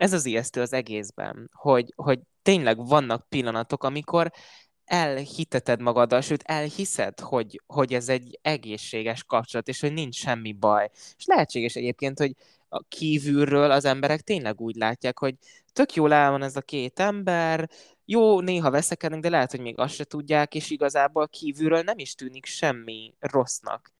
ez az ijesztő az egészben, hogy, hogy tényleg vannak pillanatok, amikor elhiteted magaddal, sőt elhiszed, hogy, hogy ez egy egészséges kapcsolat, és hogy nincs semmi baj. És lehetséges egyébként, hogy a kívülről az emberek tényleg úgy látják, hogy tök jól el van ez a két ember, jó, néha veszekednek, de lehet, hogy még azt se tudják, és igazából kívülről nem is tűnik semmi rossznak.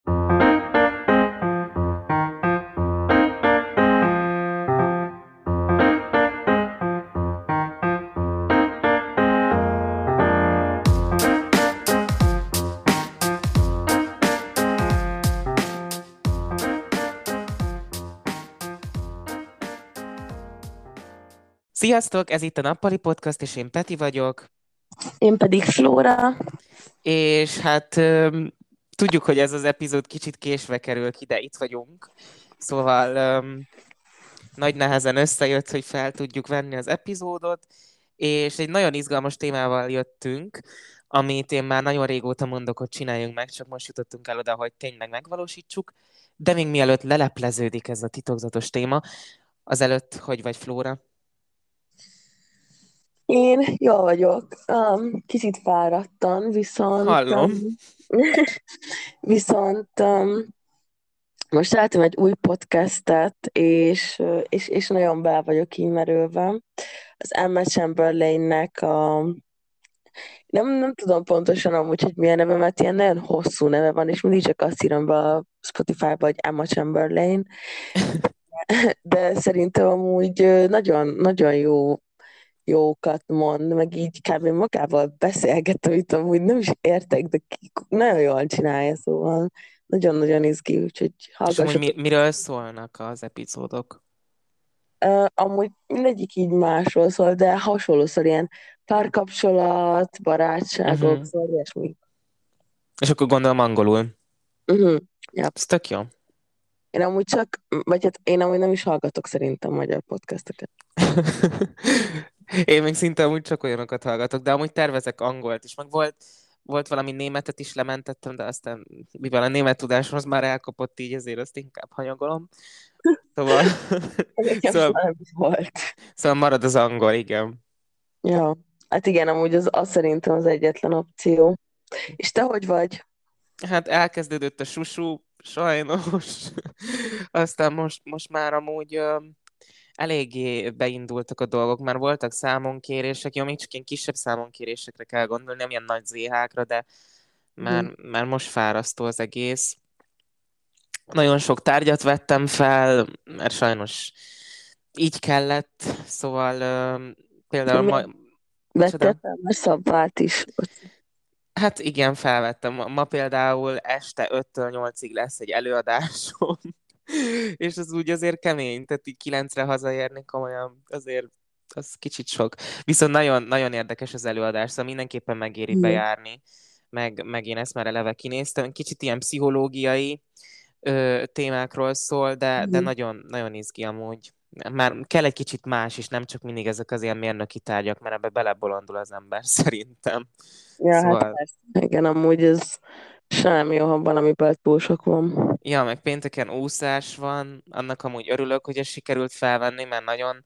Sziasztok, ez itt a Nappali Podcast, és én Peti vagyok. Én pedig Flóra. És hát tudjuk, hogy ez az epizód kicsit késve kerül ki, de itt vagyunk. Szóval nagy nehezen összejött, hogy fel tudjuk venni az epizódot, és egy nagyon izgalmas témával jöttünk, amit én már nagyon régóta mondok, hogy csináljunk meg, csak most jutottunk el oda, hogy tényleg megvalósítsuk. De még mielőtt lelepleződik ez a titokzatos téma, azelőtt, hogy vagy Flóra? Én jó vagyok. Um, kicsit fáradtam, viszont... Hallom. Um, viszont um, most láttam egy új podcastet, és, és, és nagyon be vagyok kimerülve. Az Emma Chamberlainnek a nem, nem tudom pontosan amúgy, hogy milyen neve, mert ilyen nagyon hosszú neve van, és mindig csak azt írom be a Spotify-ba, hogy Emma Chamberlain. De szerintem amúgy nagyon, nagyon jó jókat mond, meg így kb. magával beszélget, amit amúgy nem is értek, de nagyon jól csinálja, szóval nagyon-nagyon izgi, úgyhogy hallgassatok. És mi, miről szólnak az epizódok? Uh, amúgy mindegyik így másról szól, de hasonló szól ilyen párkapcsolat, barátságok, uh-huh. szóval ilyesmi. És akkor gondolom angolul. Uh-huh. Yep. Ez tök jó. Én amúgy csak, vagy hát én amúgy nem is hallgatok szerintem magyar podcasteket. Én még szinte úgy csak olyanokat hallgatok, de amúgy tervezek angolt is, meg volt, volt valami németet is lementettem, de aztán mivel a német tudáshoz már elkapott így, ezért azt inkább hanyagolom. Szóval, szóval, volt. szóval marad az angol, igen. Ja, hát igen, amúgy az, az szerintem az egyetlen opció. És te hogy vagy? Hát elkezdődött a susú, sajnos. Aztán most, most már amúgy eléggé beindultak a dolgok, már voltak számonkérések, jó, még csak ilyen kisebb számonkérésekre kell gondolni, nem ilyen nagy ZH-kra, de már, mm. már most fárasztó az egész. Nagyon sok tárgyat vettem fel, mert sajnos így kellett, szóval uh, például... Ma... Vettem fel a szabvát is. Hát igen, felvettem. Ma, ma például este 5-től 8-ig lesz egy előadásom, és az úgy azért kemény, tehát így kilencre hazaérni komolyan, azért az kicsit sok. Viszont nagyon, nagyon érdekes az előadás, szóval mindenképpen megéri mm. bejárni, meg, meg én ezt már eleve kinéztem. Kicsit ilyen pszichológiai ö, témákról szól, de, mm. de nagyon, nagyon izgi amúgy. Már kell egy kicsit más is, nem csak mindig ezek az ilyen mérnöki tárgyak, mert ebbe belebolondul az ember szerintem. Ja, hát szóval... hát persze. Igen, amúgy ez Semmi jó, ha valamiből túl sok van. Ja, meg pénteken úszás van, annak amúgy örülök, hogy ez sikerült felvenni, mert nagyon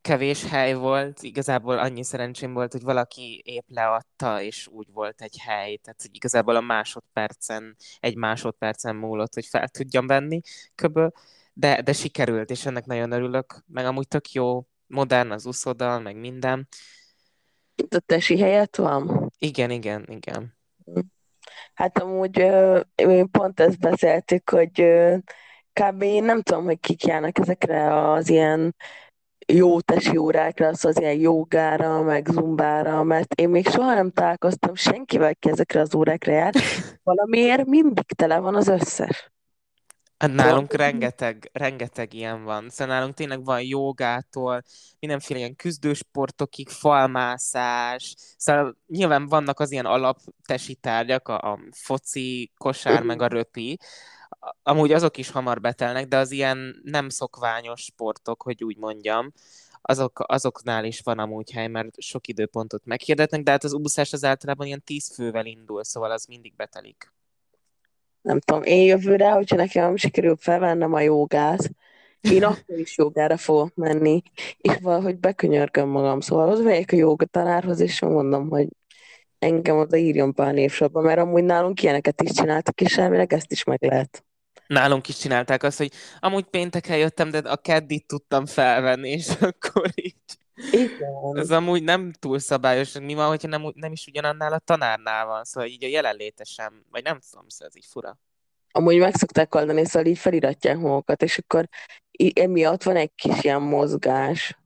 kevés hely volt. Igazából annyi szerencsém volt, hogy valaki épp leadta, és úgy volt egy hely. Tehát, hogy igazából a másodpercen, egy másodpercen múlott, hogy fel tudjam venni köböl. De, de sikerült, és ennek nagyon örülök. Meg amúgy tök jó, modern az úszoda, meg minden. Itt a tesi helyet van? Igen, igen, igen. Hm. Hát amúgy mi pont ezt beszéltük, hogy kb. nem tudom, hogy kik járnak ezekre az ilyen jó tesi órákra, az az ilyen jogára, meg zumbára, mert én még soha nem találkoztam senkivel, aki ezekre az órákra jár. Valamiért mindig tele van az összes. Hát nálunk rengeteg, rengeteg ilyen van. Szóval nálunk tényleg van jogától, mindenféle ilyen küzdősportokig, falmászás. Szóval nyilván vannak az ilyen alaptesi tárgyak, a, a foci, kosár, meg a röpi. Amúgy azok is hamar betelnek, de az ilyen nem szokványos sportok, hogy úgy mondjam, azok, azoknál is van amúgy hely, mert sok időpontot meghirdetnek, de hát az úszás az általában ilyen tíz fővel indul, szóval az mindig betelik nem tudom, én jövőre, hogyha nekem sikerül felvennem a jogát, Én akkor is jogára fogok menni, és valahogy bekönyörgöm magam. Szóval az megyek a joga tanárhoz, és mondom, hogy engem oda írjon pár névsorba, mert amúgy nálunk ilyeneket is csináltak, és elvileg ezt is meg lehet. Nálunk is csinálták azt, hogy amúgy pénteken jöttem, de a keddit tudtam felvenni, és akkor így. Igen. Ez amúgy nem túl szabályos. Mi van, hogyha nem, nem is ugyanannál a tanárnál van, szóval így a jelenléte sem, vagy nem tudom, szóval ez így fura. Amúgy meg szokták oldani, szóval így feliratják magukat, és akkor emiatt van egy kis ilyen mozgás.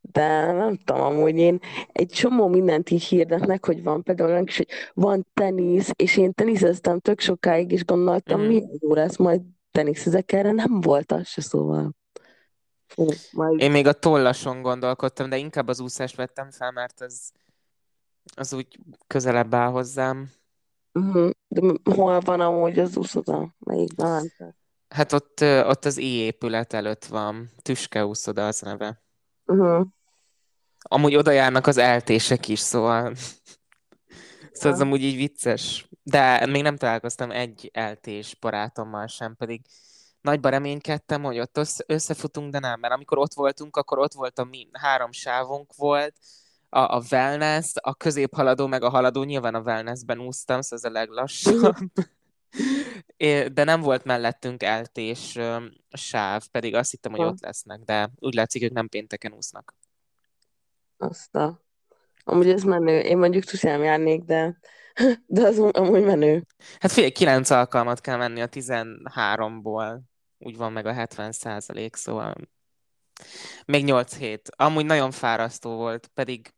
De nem tudom, amúgy én egy csomó mindent így hirdetnek, hogy van például olyan is, hogy van tenisz, és én teniszeztem tök sokáig, és gondoltam, mm. milyen jó lesz majd teniszezek, erre nem volt az se, szóval. Fú, majd... Én még a tollason gondolkodtam, de inkább az úszást vettem fel, mert az, az úgy közelebb áll hozzám. Uh-huh. De hol van amúgy az úszoda? Melyikben mentek? Hát ott, ott az I épület előtt van. Tüske úszoda az neve. Uh-huh. Amúgy oda járnak az eltések is, szóval... Szóval ez amúgy így vicces. De még nem találkoztam egy eltés barátommal sem, pedig nagyba reménykedtem, hogy ott összefutunk, de nem, mert amikor ott voltunk, akkor ott volt a mi, három sávunk volt, a, a wellness, a középhaladó, meg a haladó, nyilván a wellnessben úsztam, szóval ez a leglassabb. de nem volt mellettünk eltés sáv, pedig azt hittem, hogy ott lesznek, de úgy látszik, hogy nem pénteken úsznak. Azt a... Amúgy ez menő. Én mondjuk nem járnék, de, de az amúgy menő. Hát figyelj, kilenc alkalmat kell menni a 13-ból. Úgy van meg a 70 százalék, szóval még 8 hét. Amúgy nagyon fárasztó volt, pedig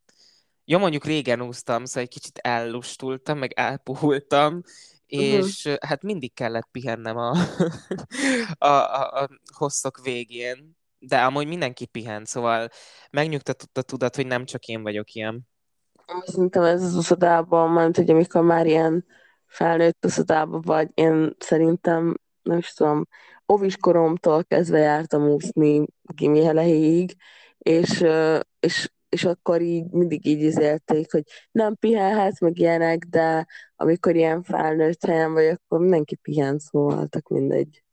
jó, mondjuk régen úsztam, szóval egy kicsit ellustultam, meg elpuhultam, és uh-huh. hát mindig kellett pihennem a, a, a, a hosszok végén, de amúgy mindenki pihent, szóval megnyugtatott a tudat, hogy nem csak én vagyok ilyen. Szerintem ez az uszodában, mert hogy amikor már ilyen felnőtt uszodában vagy, én szerintem, nem is tudom, óviskoromtól kezdve jártam úszni gimi és, és, és akkor így mindig így izélték, hogy nem pihenhetsz, meg ilyenek, de amikor ilyen felnőtt helyen vagy, akkor mindenki pihen, szóval mindegy.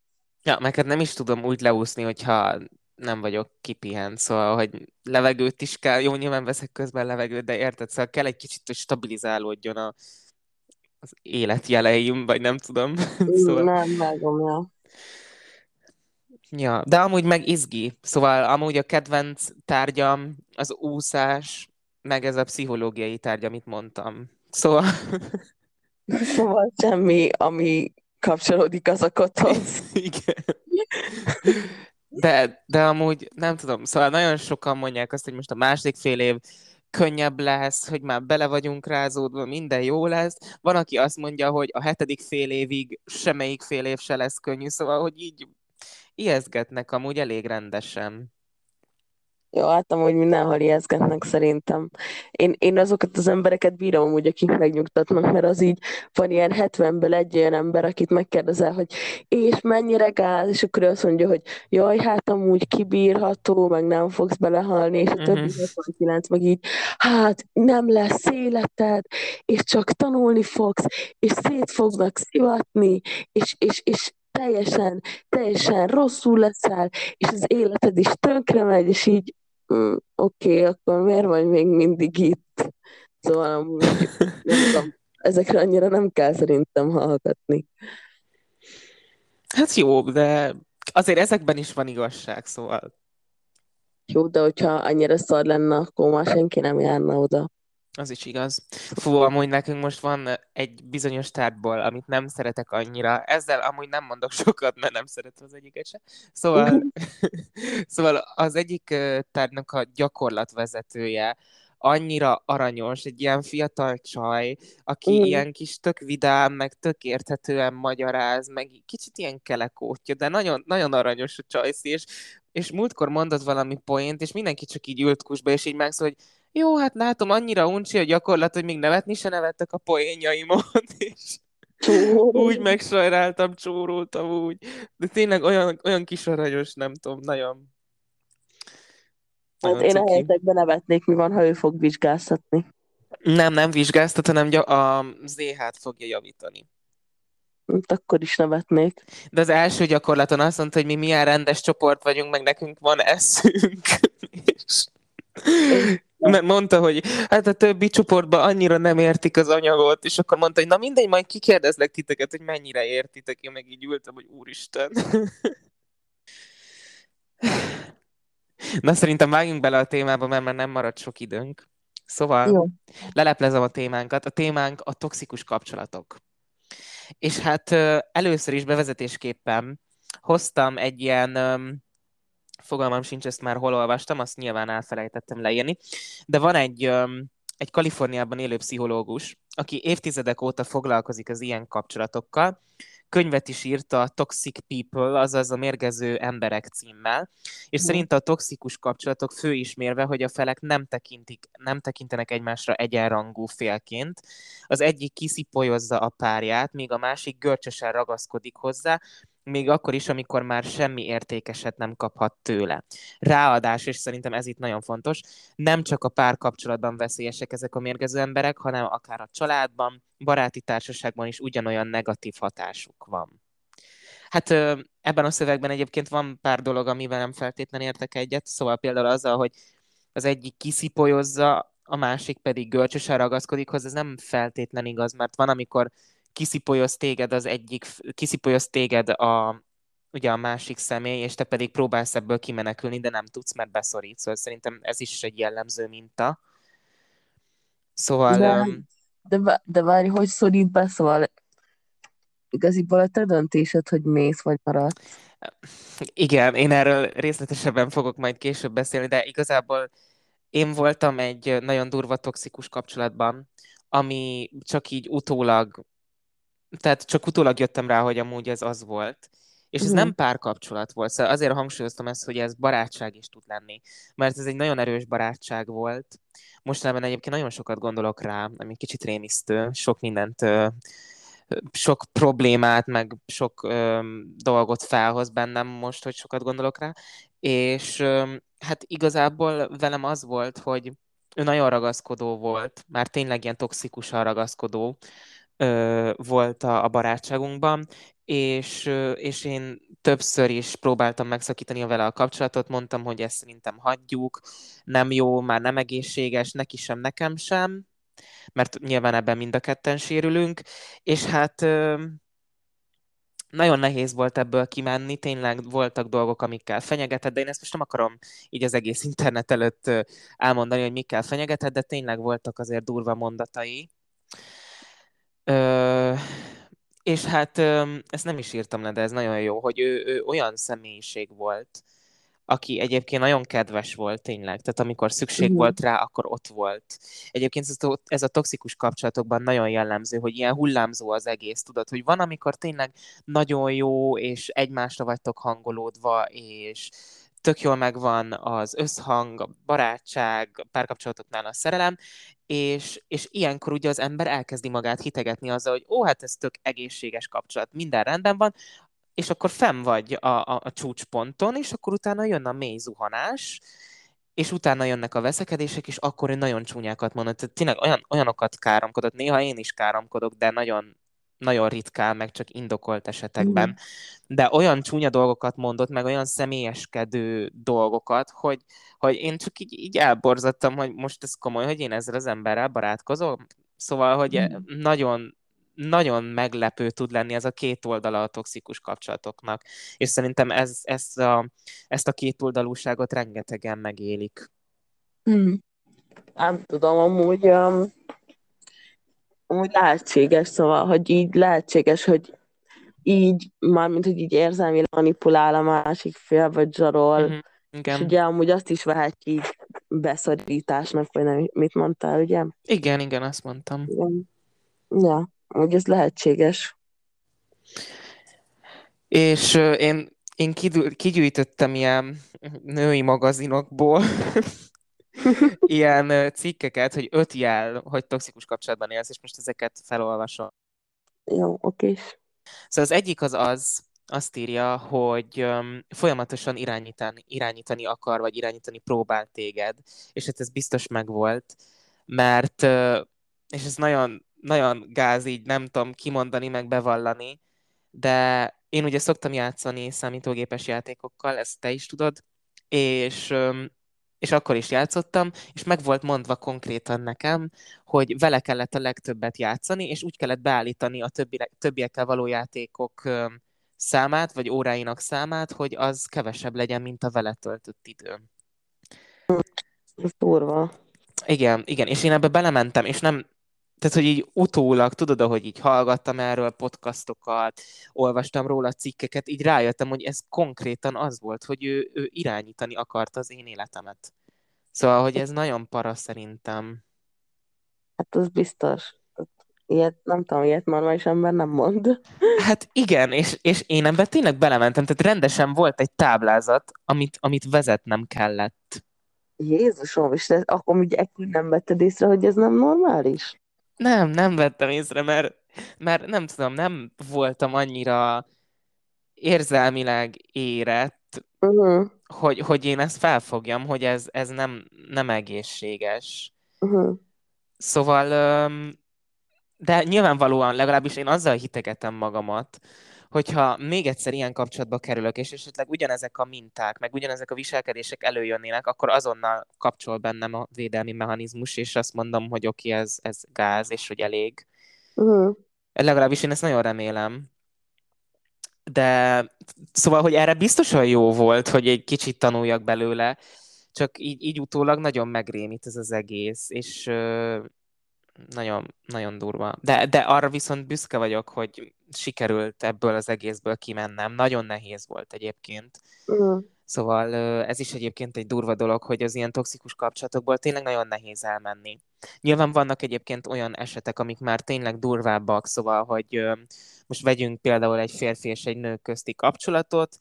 Ja, meg hát nem is tudom úgy leúszni, hogyha nem vagyok kipihent, szóval, hogy levegőt is kell, jó, nyilván veszek közben levegőt, de érted, szóval kell egy kicsit, hogy stabilizálódjon a, az életjeleim, vagy nem tudom. szóval... Nem, vágom, ja. Ja, de amúgy meg izgi. Szóval amúgy a kedvenc tárgyam az úszás, meg ez a pszichológiai tárgy, amit mondtam. Szóval... Szóval semmi, ami kapcsolódik az a kothoz. Igen. De, de amúgy nem tudom, szóval nagyon sokan mondják azt, hogy most a második fél év könnyebb lesz, hogy már bele vagyunk rázódva, minden jó lesz. Van, aki azt mondja, hogy a hetedik fél évig semmelyik fél év se lesz könnyű, szóval, hogy így ijeszgetnek amúgy elég rendesen. Jó, hát amúgy mindenhol ijeszgetnek szerintem. Én, én azokat az embereket bírom amúgy, akik megnyugtatnak, mert az így van ilyen 70-ből egy olyan ember, akit megkérdezel, hogy és mennyire gáz, és akkor azt mondja, hogy jaj, hát amúgy kibírható, meg nem fogsz belehalni, és a többi uh-huh. 69 meg így, hát nem lesz életed, és csak tanulni fogsz, és szét fognak szivatni, és, és, és teljesen, teljesen rosszul leszel, és az életed is tönkre megy, és így mm, oké, okay, akkor miért vagy még mindig itt? Szóval amúgy, nem tudom, ezekre annyira nem kell szerintem hallgatni. Hát jó, de azért ezekben is van igazság, szóval. Jó, de hogyha annyira szar lenne, akkor már senki nem járna oda. Az is igaz. Fú, amúgy nekünk most van egy bizonyos tárgyból, amit nem szeretek annyira. Ezzel amúgy nem mondok sokat, mert nem szeretem az egyiket se. Szóval, szóval az egyik tárgynak a gyakorlatvezetője annyira aranyos, egy ilyen fiatal csaj, aki mm. ilyen kis tök vidám, meg tök érthetően magyaráz, meg kicsit ilyen kelekótja, de nagyon, nagyon aranyos a csajsz, és, és múltkor mondott valami poént, és mindenki csak így ült kusba, és így megszól, hogy jó, hát látom, annyira uncsi a gyakorlat, hogy még nevetni se nevettek a poénjaimon, és úgy megsajráltam, csóroltam úgy. De tényleg olyan, olyan kis aranyos, nem tudom, nagyon... Hát nagyon hát én a helyetekben nevetnék, mi van, ha ő fog vizsgáztatni. Nem, nem vizsgáztat, hanem a ZH-t fogja javítani. Mint akkor is nevetnék. De az első gyakorlaton azt mondta, hogy mi milyen rendes csoport vagyunk, meg nekünk van eszünk. és mondta, hogy hát a többi csoportban annyira nem értik az anyagot, és akkor mondta, hogy na mindegy, majd kikérdezlek titeket, hogy mennyire értitek. Én meg így ültem, hogy úristen. Na szerintem vágjunk bele a témába, mert már nem maradt sok időnk. Szóval Jó. leleplezem a témánkat. A témánk a toxikus kapcsolatok. És hát először is bevezetésképpen hoztam egy ilyen, fogalmam sincs, ezt már hol olvastam, azt nyilván elfelejtettem leírni, de van egy, egy Kaliforniában élő pszichológus, aki évtizedek óta foglalkozik az ilyen kapcsolatokkal, könyvet is írt a Toxic People, azaz a mérgező emberek címmel, és mm. szerint a toxikus kapcsolatok fő ismérve, hogy a felek nem, tekintik, nem tekintenek egymásra egyenrangú félként. Az egyik kiszipolyozza a párját, míg a másik görcsösen ragaszkodik hozzá, még akkor is, amikor már semmi értékeset nem kaphat tőle. Ráadás, és szerintem ez itt nagyon fontos, nem csak a párkapcsolatban veszélyesek ezek a mérgező emberek, hanem akár a családban, baráti társaságban is ugyanolyan negatív hatásuk van. Hát ebben a szövegben egyébként van pár dolog, amivel nem feltétlenül értek egyet, szóval például azzal, hogy az egyik kiszipolyozza, a másik pedig görcsösen ragaszkodik hozzá, ez nem feltétlen igaz, mert van, amikor kiszipolyoz téged az egyik, kiszipolyoz téged a, ugye a másik személy, és te pedig próbálsz ebből kimenekülni, de nem tudsz, mert beszorít. Szóval szerintem ez is egy jellemző minta. Szóval... De, um, de, de várj, hogy szorít be, szóval igaziból a te döntésed, hogy mész vagy maradsz. Igen, én erről részletesebben fogok majd később beszélni, de igazából én voltam egy nagyon durva toxikus kapcsolatban, ami csak így utólag tehát csak utólag jöttem rá, hogy amúgy ez az volt. És ez mm. nem párkapcsolat volt, szóval azért hangsúlyoztam ezt, hogy ez barátság is tud lenni. Mert ez egy nagyon erős barátság volt. Mostanában egyébként nagyon sokat gondolok rá, ami kicsit rémisztő, sok mindent, sok problémát, meg sok dolgot felhoz bennem most, hogy sokat gondolok rá. És hát igazából velem az volt, hogy ő nagyon ragaszkodó volt, már tényleg ilyen toxikusan ragaszkodó, ö, volt a, a barátságunkban, és, ö, és én többször is próbáltam megszakítani vele a kapcsolatot, mondtam, hogy ezt szerintem hagyjuk, nem jó, már nem egészséges, neki sem, nekem sem, mert nyilván ebben mind a ketten sérülünk, és hát ö, nagyon nehéz volt ebből kimenni, tényleg voltak dolgok, amikkel fenyegetett, de én ezt most nem akarom így az egész internet előtt elmondani, hogy mikkel fenyegetett, de tényleg voltak azért durva mondatai, Ö, és hát ö, ezt nem is írtam le, de ez nagyon jó, hogy ő, ő olyan személyiség volt, aki egyébként nagyon kedves volt tényleg, tehát amikor szükség uh-huh. volt rá, akkor ott volt. Egyébként ez a, ez a toxikus kapcsolatokban nagyon jellemző, hogy ilyen hullámzó az egész, tudod, hogy van, amikor tényleg nagyon jó, és egymásra vagytok hangolódva, és tök jól megvan az összhang, a barátság, a párkapcsolatoknál a szerelem, és, és ilyenkor ugye az ember elkezdi magát hitegetni azzal, hogy ó, hát ez tök egészséges kapcsolat, minden rendben van, és akkor fenn vagy a, a, a csúcsponton, és akkor utána jön a mély zuhanás, és utána jönnek a veszekedések, és akkor ő nagyon csúnyákat mondott. Tehát tényleg olyan, olyanokat káromkodott, néha én is káromkodok, de nagyon, nagyon ritkán, meg csak indokolt esetekben. Mm. De olyan csúnya dolgokat mondott, meg olyan személyeskedő dolgokat, hogy, hogy én csak így, így elborzattam, hogy most ez komoly, hogy én ezzel az emberrel barátkozom. Szóval, hogy mm. nagyon nagyon meglepő tud lenni ez a két oldala a toxikus kapcsolatoknak. És szerintem ez, ez a, ezt a két oldalúságot rengetegen megélik. Mm. Nem tudom, amúgy um, úgy lehetséges, szóval, hogy így lehetséges, hogy így, mármint, hogy így érzelmi manipulál a másik fél, vagy zsarol, uh-huh. Igen. és ugye amúgy azt is vehet így beszorításnak, vagy nem, mit mondtál, ugye? Igen, igen, azt mondtam. Igen. Ja, hogy ez lehetséges. És én, én kigyűjtöttem ilyen női magazinokból ilyen cikkeket, hogy öt jel, hogy toxikus kapcsolatban élsz, és most ezeket felolvasom. Jó, oké. Szóval az egyik az az, azt írja, hogy um, folyamatosan irányítani, irányítani akar, vagy irányítani próbál téged, és hát ez biztos megvolt, mert, uh, és ez nagyon, nagyon gáz így, nem tudom kimondani, meg bevallani, de én ugye szoktam játszani számítógépes játékokkal, ezt te is tudod, és, és akkor is játszottam, és meg volt mondva konkrétan nekem, hogy vele kellett a legtöbbet játszani, és úgy kellett beállítani a többi, többiekkel való játékok számát, vagy óráinak számát, hogy az kevesebb legyen, mint a vele töltött idő. Durva. Igen, igen, és én ebbe belementem, és nem, tehát, hogy így utólag, tudod, ahogy így hallgattam erről podcastokat, olvastam róla cikkeket, így rájöttem, hogy ez konkrétan az volt, hogy ő, ő irányítani akarta az én életemet. Szóval, hogy ez nagyon para szerintem. Hát az biztos. Ilyet, nem tudom, ilyet normális ember nem mond. Hát igen, és, és én ebben tényleg belementem, tehát rendesen volt egy táblázat, amit, amit vezetnem kellett. Jézusom, és te akkor ugye ekkor nem vetted észre, hogy ez nem normális? Nem, nem vettem észre, mert, mert nem tudom, nem voltam annyira érzelmileg érett, uh-huh. hogy, hogy én ezt felfogjam, hogy ez, ez nem, nem egészséges. Uh-huh. Szóval, de nyilvánvalóan legalábbis én azzal hitegetem magamat, hogyha még egyszer ilyen kapcsolatba kerülök, és esetleg ugyanezek a minták, meg ugyanezek a viselkedések előjönnének, akkor azonnal kapcsol bennem a védelmi mechanizmus, és azt mondom, hogy oké, okay, ez, ez gáz, és hogy elég. Uh-huh. Legalábbis én ezt nagyon remélem. De szóval, hogy erre biztosan jó volt, hogy egy kicsit tanuljak belőle, csak így, így utólag nagyon megrémít ez az egész, és nagyon, nagyon durva. De, de arra viszont büszke vagyok, hogy sikerült ebből az egészből kimennem. Nagyon nehéz volt egyébként. Uh-huh. Szóval ez is egyébként egy durva dolog, hogy az ilyen toxikus kapcsolatokból tényleg nagyon nehéz elmenni. Nyilván vannak egyébként olyan esetek, amik már tényleg durvábbak, szóval, hogy most vegyünk például egy férfi és egy nő közti kapcsolatot,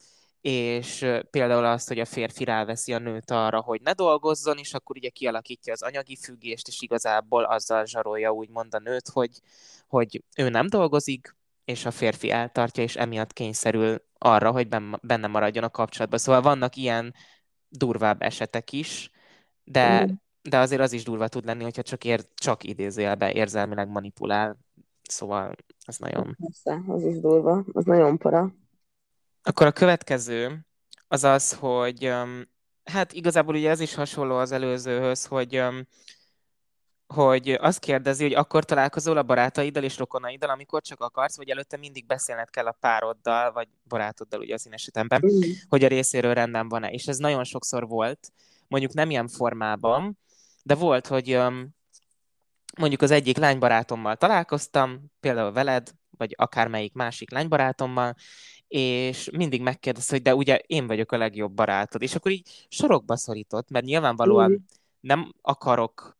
és például azt, hogy a férfi ráveszi a nőt arra, hogy ne dolgozzon, és akkor ugye kialakítja az anyagi függést, és igazából azzal zsarolja úgymond a nőt, hogy, hogy ő nem dolgozik, és a férfi eltartja, és emiatt kényszerül arra, hogy benne maradjon a kapcsolatban. Szóval vannak ilyen durvább esetek is, de, mm. de azért az is durva tud lenni, hogyha csak, ér, csak idézőjelbe érzelmileg manipulál. Szóval ez nagyon... Persze, az is durva, az nagyon para. Akkor a következő az az, hogy hát igazából ugye ez is hasonló az előzőhöz, hogy hogy azt kérdezi, hogy akkor találkozol a barátaiddal és rokonaiddal, amikor csak akarsz, vagy előtte mindig beszélned kell a pároddal, vagy barátoddal ugye az én esetemben, mm. hogy a részéről rendben van-e. És ez nagyon sokszor volt, mondjuk nem ilyen formában, de volt, hogy mondjuk az egyik lánybarátommal találkoztam, például veled, vagy akármelyik másik lánybarátommal, és mindig megkérdez, hogy de ugye én vagyok a legjobb barátod, és akkor így sorokba szorított, mert nyilvánvalóan mm. nem akarok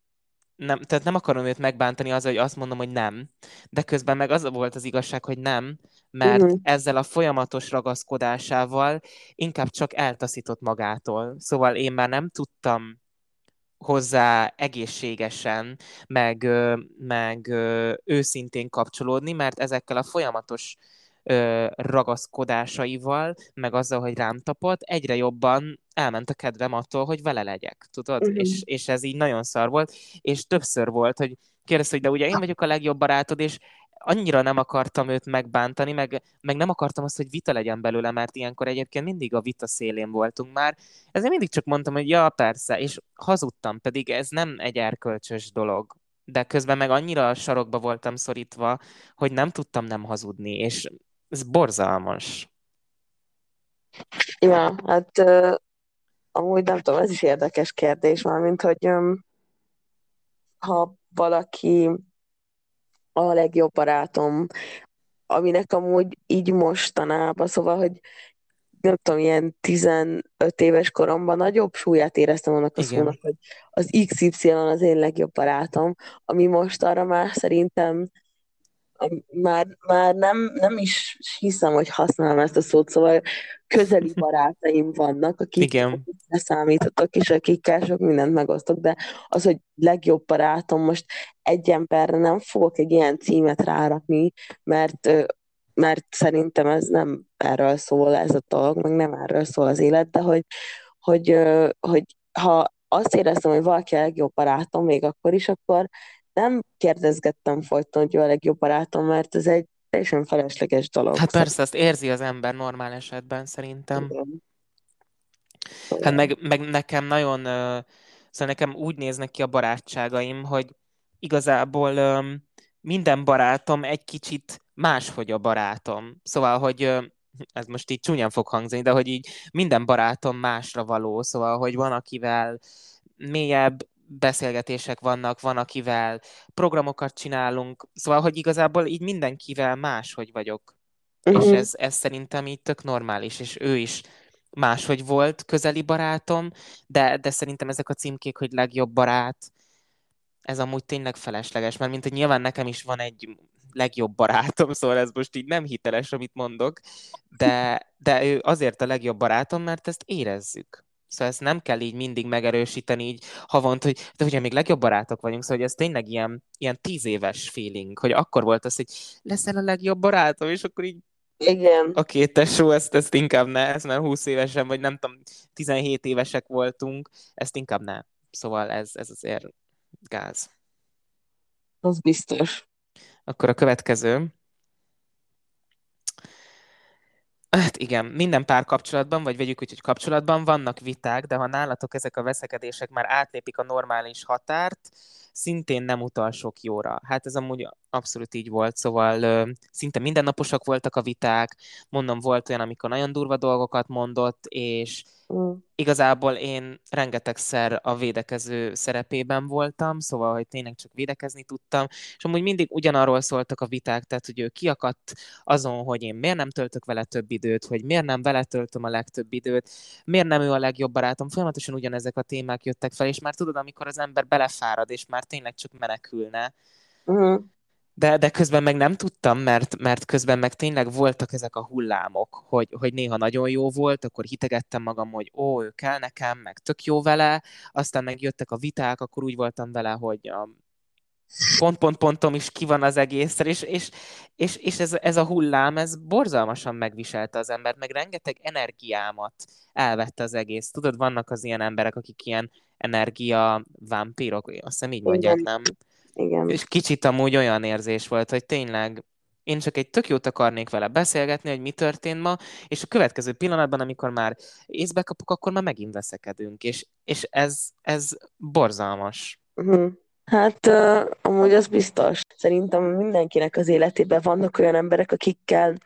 nem, tehát nem akarom őt megbántani azzal, hogy azt mondom, hogy nem, de közben meg az volt az igazság, hogy nem, mert uh-huh. ezzel a folyamatos ragaszkodásával inkább csak eltaszított magától. Szóval én már nem tudtam hozzá egészségesen, meg, meg őszintén kapcsolódni, mert ezekkel a folyamatos ragaszkodásaival, meg azzal, hogy rám tapott, egyre jobban elment a kedvem attól, hogy vele legyek, tudod? Uh-huh. És, és ez így nagyon szar volt, és többször volt, hogy kérdezte, hogy de ugye én vagyok a legjobb barátod, és annyira nem akartam őt megbántani, meg, meg nem akartam azt, hogy vita legyen belőle, mert ilyenkor egyébként mindig a vita szélén voltunk már. Ezért mindig csak mondtam, hogy ja, persze, és hazudtam, pedig ez nem egy erkölcsös dolog. De közben meg annyira a sarokba voltam szorítva, hogy nem tudtam nem hazudni, és ez borzalmas. Ja, hát uh, amúgy nem tudom, ez is érdekes kérdés már, mint hogy um, ha valaki a legjobb barátom, aminek amúgy így mostanában, szóval, hogy nem tudom, ilyen 15 éves koromban nagyobb súlyát éreztem annak a Igen. szónak, hogy az XY az én legjobb barátom, ami most arra már szerintem már, már nem, nem is hiszem, hogy használom ezt a szót, szóval közeli barátaim vannak, akik Igen. számíthatok, és akikkel sok mindent megosztok, de az, hogy legjobb barátom, most egy emberre nem fogok egy ilyen címet rárakni, mert mert szerintem ez nem erről szól ez a dolog, meg nem erről szól az élet, de hogy, hogy, hogy ha azt éreztem, hogy valaki a legjobb barátom még akkor is, akkor nem kérdezgettem folyton, hogy ő a legjobb barátom, mert ez egy teljesen felesleges dolog. Hát persze, azt érzi az ember normál esetben szerintem. Igen. Hát meg, meg nekem nagyon, szóval nekem úgy néznek ki a barátságaim, hogy igazából minden barátom egy kicsit máshogy a barátom. Szóval, hogy ez most így csúnyán fog hangzani, de hogy így minden barátom másra való, szóval, hogy van, akivel mélyebb beszélgetések vannak, van, akivel programokat csinálunk, szóval, hogy igazából így mindenkivel máshogy vagyok. Uh-huh. És ez, ez szerintem így tök normális, és ő is máshogy volt közeli barátom, de, de szerintem ezek a címkék, hogy legjobb barát, ez amúgy tényleg felesleges, mert mint hogy nyilván nekem is van egy legjobb barátom, szóval ez most így nem hiteles, amit mondok, de, de ő azért a legjobb barátom, mert ezt érezzük. Szóval ezt nem kell így mindig megerősíteni, így havont, hogy de ugye még legjobb barátok vagyunk, szóval hogy ez tényleg ilyen, ilyen tíz éves feeling, hogy akkor volt az, hogy leszel a legjobb barátom, és akkor így igen. A két tesó, ezt, ezt inkább ne, ez már 20 évesen, vagy nem tudom, 17 évesek voltunk, ezt inkább ne. Szóval ez, ez azért gáz. Az biztos. Akkor a következő. Hát igen, minden pár kapcsolatban, vagy vegyük úgy, hogy kapcsolatban vannak viták, de ha nálatok ezek a veszekedések már átlépik a normális határt, szintén nem utal sok jóra. Hát ez amúgy abszolút így volt, szóval ö, szinte mindennaposak voltak a viták, mondom, volt olyan, amikor nagyon durva dolgokat mondott, és mm. igazából én rengetegszer a védekező szerepében voltam, szóval, hogy tényleg csak védekezni tudtam, és amúgy mindig ugyanarról szóltak a viták, tehát, hogy ő kiakadt azon, hogy én miért nem töltök vele több időt, hogy miért nem vele töltöm a legtöbb időt, miért nem ő a legjobb barátom, folyamatosan ugyanezek a témák jöttek fel, és már tudod, amikor az ember belefárad, és már tényleg csak menekülne, uh-huh. De, de közben meg nem tudtam, mert, mert közben meg tényleg voltak ezek a hullámok, hogy, hogy néha nagyon jó volt, akkor hitegettem magam, hogy ó, ő kell nekem, meg tök jó vele, aztán megjöttek a viták, akkor úgy voltam vele, hogy a pont-pont-pontom is ki van az egészre, és, és, és, és ez, ez a hullám, ez borzalmasan megviselte az embert, meg rengeteg energiámat elvette az egész. Tudod, vannak az ilyen emberek, akik ilyen energia vámpírok, azt hiszem így mondják, nem? Igen. És kicsit amúgy olyan érzés volt, hogy tényleg én csak egy tök jót akarnék vele beszélgetni, hogy mi történt ma, és a következő pillanatban, amikor már észbe kapok, akkor már megint veszekedünk, és, és ez, ez borzalmas. Uh-huh. Hát uh, amúgy az biztos. Szerintem mindenkinek az életében vannak olyan emberek, akikkel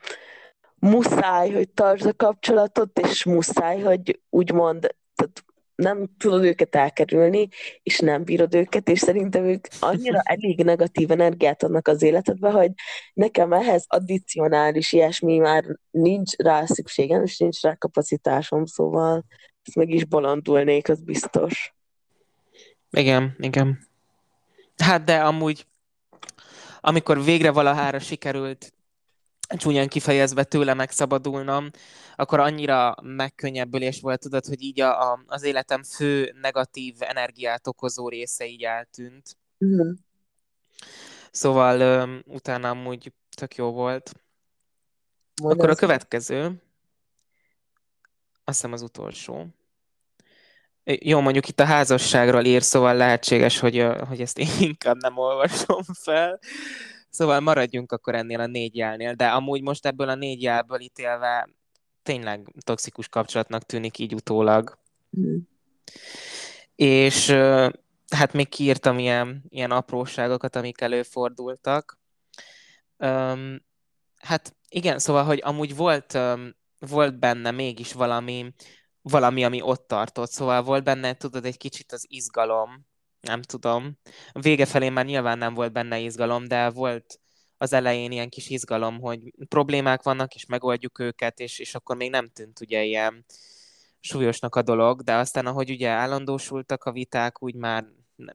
muszáj, hogy tartsd a kapcsolatot, és muszáj, hogy úgymond nem tudod őket elkerülni, és nem bírod őket, és szerintem ők annyira elég negatív energiát adnak az életedbe, hogy nekem ehhez addicionális ilyesmi már nincs rá szükségem, és nincs rá kapacitásom, szóval ezt meg is bolondulnék, az biztos. Igen, igen. Hát de amúgy, amikor végre valahára sikerült csúnyán kifejezve tőle megszabadulnom, akkor annyira megkönnyebbülés volt, tudod, hogy így a, a, az életem fő negatív energiát okozó része így eltűnt. Mm. Szóval ö, utána amúgy tök jó volt. Mondom akkor a következő, azt hiszem az utolsó. Jó, mondjuk itt a házasságról ír, szóval lehetséges, hogy, hogy ezt én inkább nem olvasom fel. Szóval maradjunk akkor ennél a négy jelnél, de amúgy most ebből a négy jelből ítélve tényleg toxikus kapcsolatnak tűnik így utólag. Mm. És hát még kiírtam ilyen, ilyen apróságokat, amik előfordultak. Um, hát igen, szóval, hogy amúgy volt, um, volt benne mégis valami, valami, ami ott tartott, szóval volt benne, tudod, egy kicsit az izgalom, nem tudom. A vége felé már nyilván nem volt benne izgalom, de volt az elején ilyen kis izgalom, hogy problémák vannak, és megoldjuk őket, és, és akkor még nem tűnt ugye ilyen súlyosnak a dolog, de aztán ahogy ugye állandósultak a viták, úgy már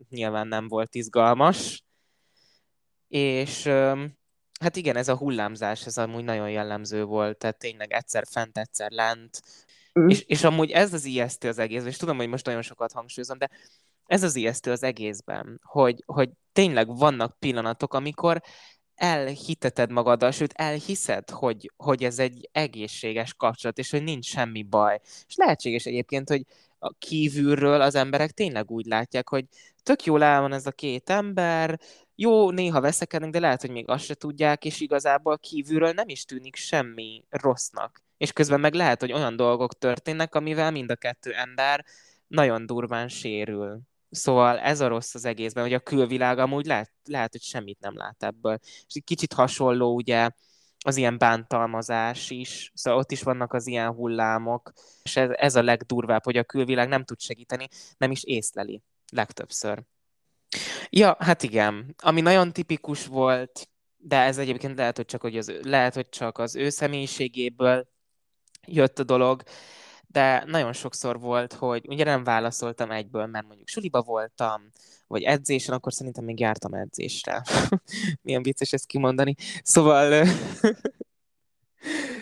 nyilván nem volt izgalmas. És hát igen, ez a hullámzás, ez amúgy nagyon jellemző volt, tehát tényleg egyszer fent, egyszer lent, mm. és, és amúgy ez az ijesztő az egész, és tudom, hogy most nagyon sokat hangsúlyozom, de ez az ijesztő az egészben, hogy, hogy tényleg vannak pillanatok, amikor elhiteted magaddal, sőt elhiszed, hogy, hogy ez egy egészséges kapcsolat, és hogy nincs semmi baj. És lehetséges egyébként, hogy a kívülről az emberek tényleg úgy látják, hogy tök jól el van ez a két ember, jó, néha veszekednek, de lehet, hogy még azt se tudják, és igazából kívülről nem is tűnik semmi rossznak. És közben meg lehet, hogy olyan dolgok történnek, amivel mind a kettő ember nagyon durván sérül. Szóval ez a rossz az egészben, hogy a külvilág amúgy lehet, lehet hogy semmit nem lát ebből. És egy kicsit hasonló ugye az ilyen bántalmazás is, szóval ott is vannak az ilyen hullámok, és ez, ez a legdurvább, hogy a külvilág nem tud segíteni, nem is észleli legtöbbször. Ja, hát igen. Ami nagyon tipikus volt, de ez egyébként lehet, hogy csak, hogy az, lehet, hogy csak az ő személyiségéből jött a dolog, de nagyon sokszor volt, hogy ugye nem válaszoltam egyből, mert mondjuk suliba voltam, vagy edzésen, akkor szerintem még jártam edzésre. Milyen vicces ezt kimondani. Szóval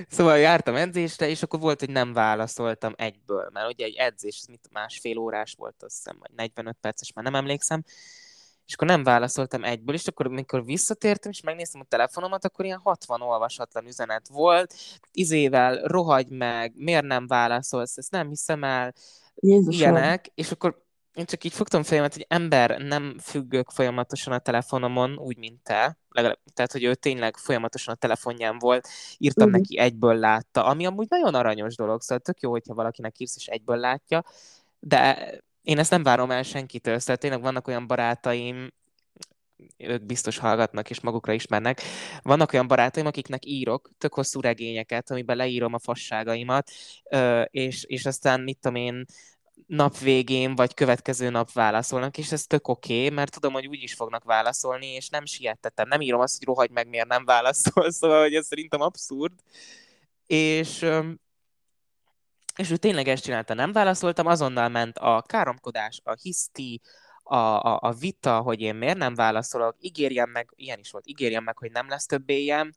Szóval jártam edzésre, és akkor volt, hogy nem válaszoltam egyből, mert ugye egy edzés, mit másfél órás volt, azt hiszem, vagy 45 perces, már nem emlékszem, és akkor nem válaszoltam egyből, és akkor amikor visszatértem, és megnéztem a telefonomat, akkor ilyen 60 olvasatlan üzenet volt, izével rohagy meg, miért nem válaszolsz, ezt nem hiszem el, Jézusom. ilyenek, és akkor én csak így fogtam fejemet, hogy ember, nem függök folyamatosan a telefonomon, úgy, mint te. Legalább, tehát, hogy ő tényleg folyamatosan a telefonján volt, írtam uh-huh. neki, egyből látta, ami amúgy nagyon aranyos dolog, szóval tök jó, hogyha valakinek írsz, és egyből látja, de én ezt nem várom el senkitől, szóval tényleg vannak olyan barátaim, ők biztos hallgatnak és magukra ismernek. Vannak olyan barátaim, akiknek írok tök hosszú regényeket, amiben leírom a fasságaimat, és, és aztán mit tudom én, nap végén vagy következő nap válaszolnak, és ez tök oké, okay, mert tudom, hogy úgy is fognak válaszolni, és nem siettettem. Nem írom azt, hogy rohagy meg, miért nem válaszol, szóval, hogy ez szerintem abszurd. És, és ő tényleg ezt csinálta, nem válaszoltam, azonnal ment a káromkodás, a hiszti, a, a, a vita, hogy én miért nem válaszolok, ígérjem meg, ilyen is volt, ígérjem meg, hogy nem lesz több éjjem.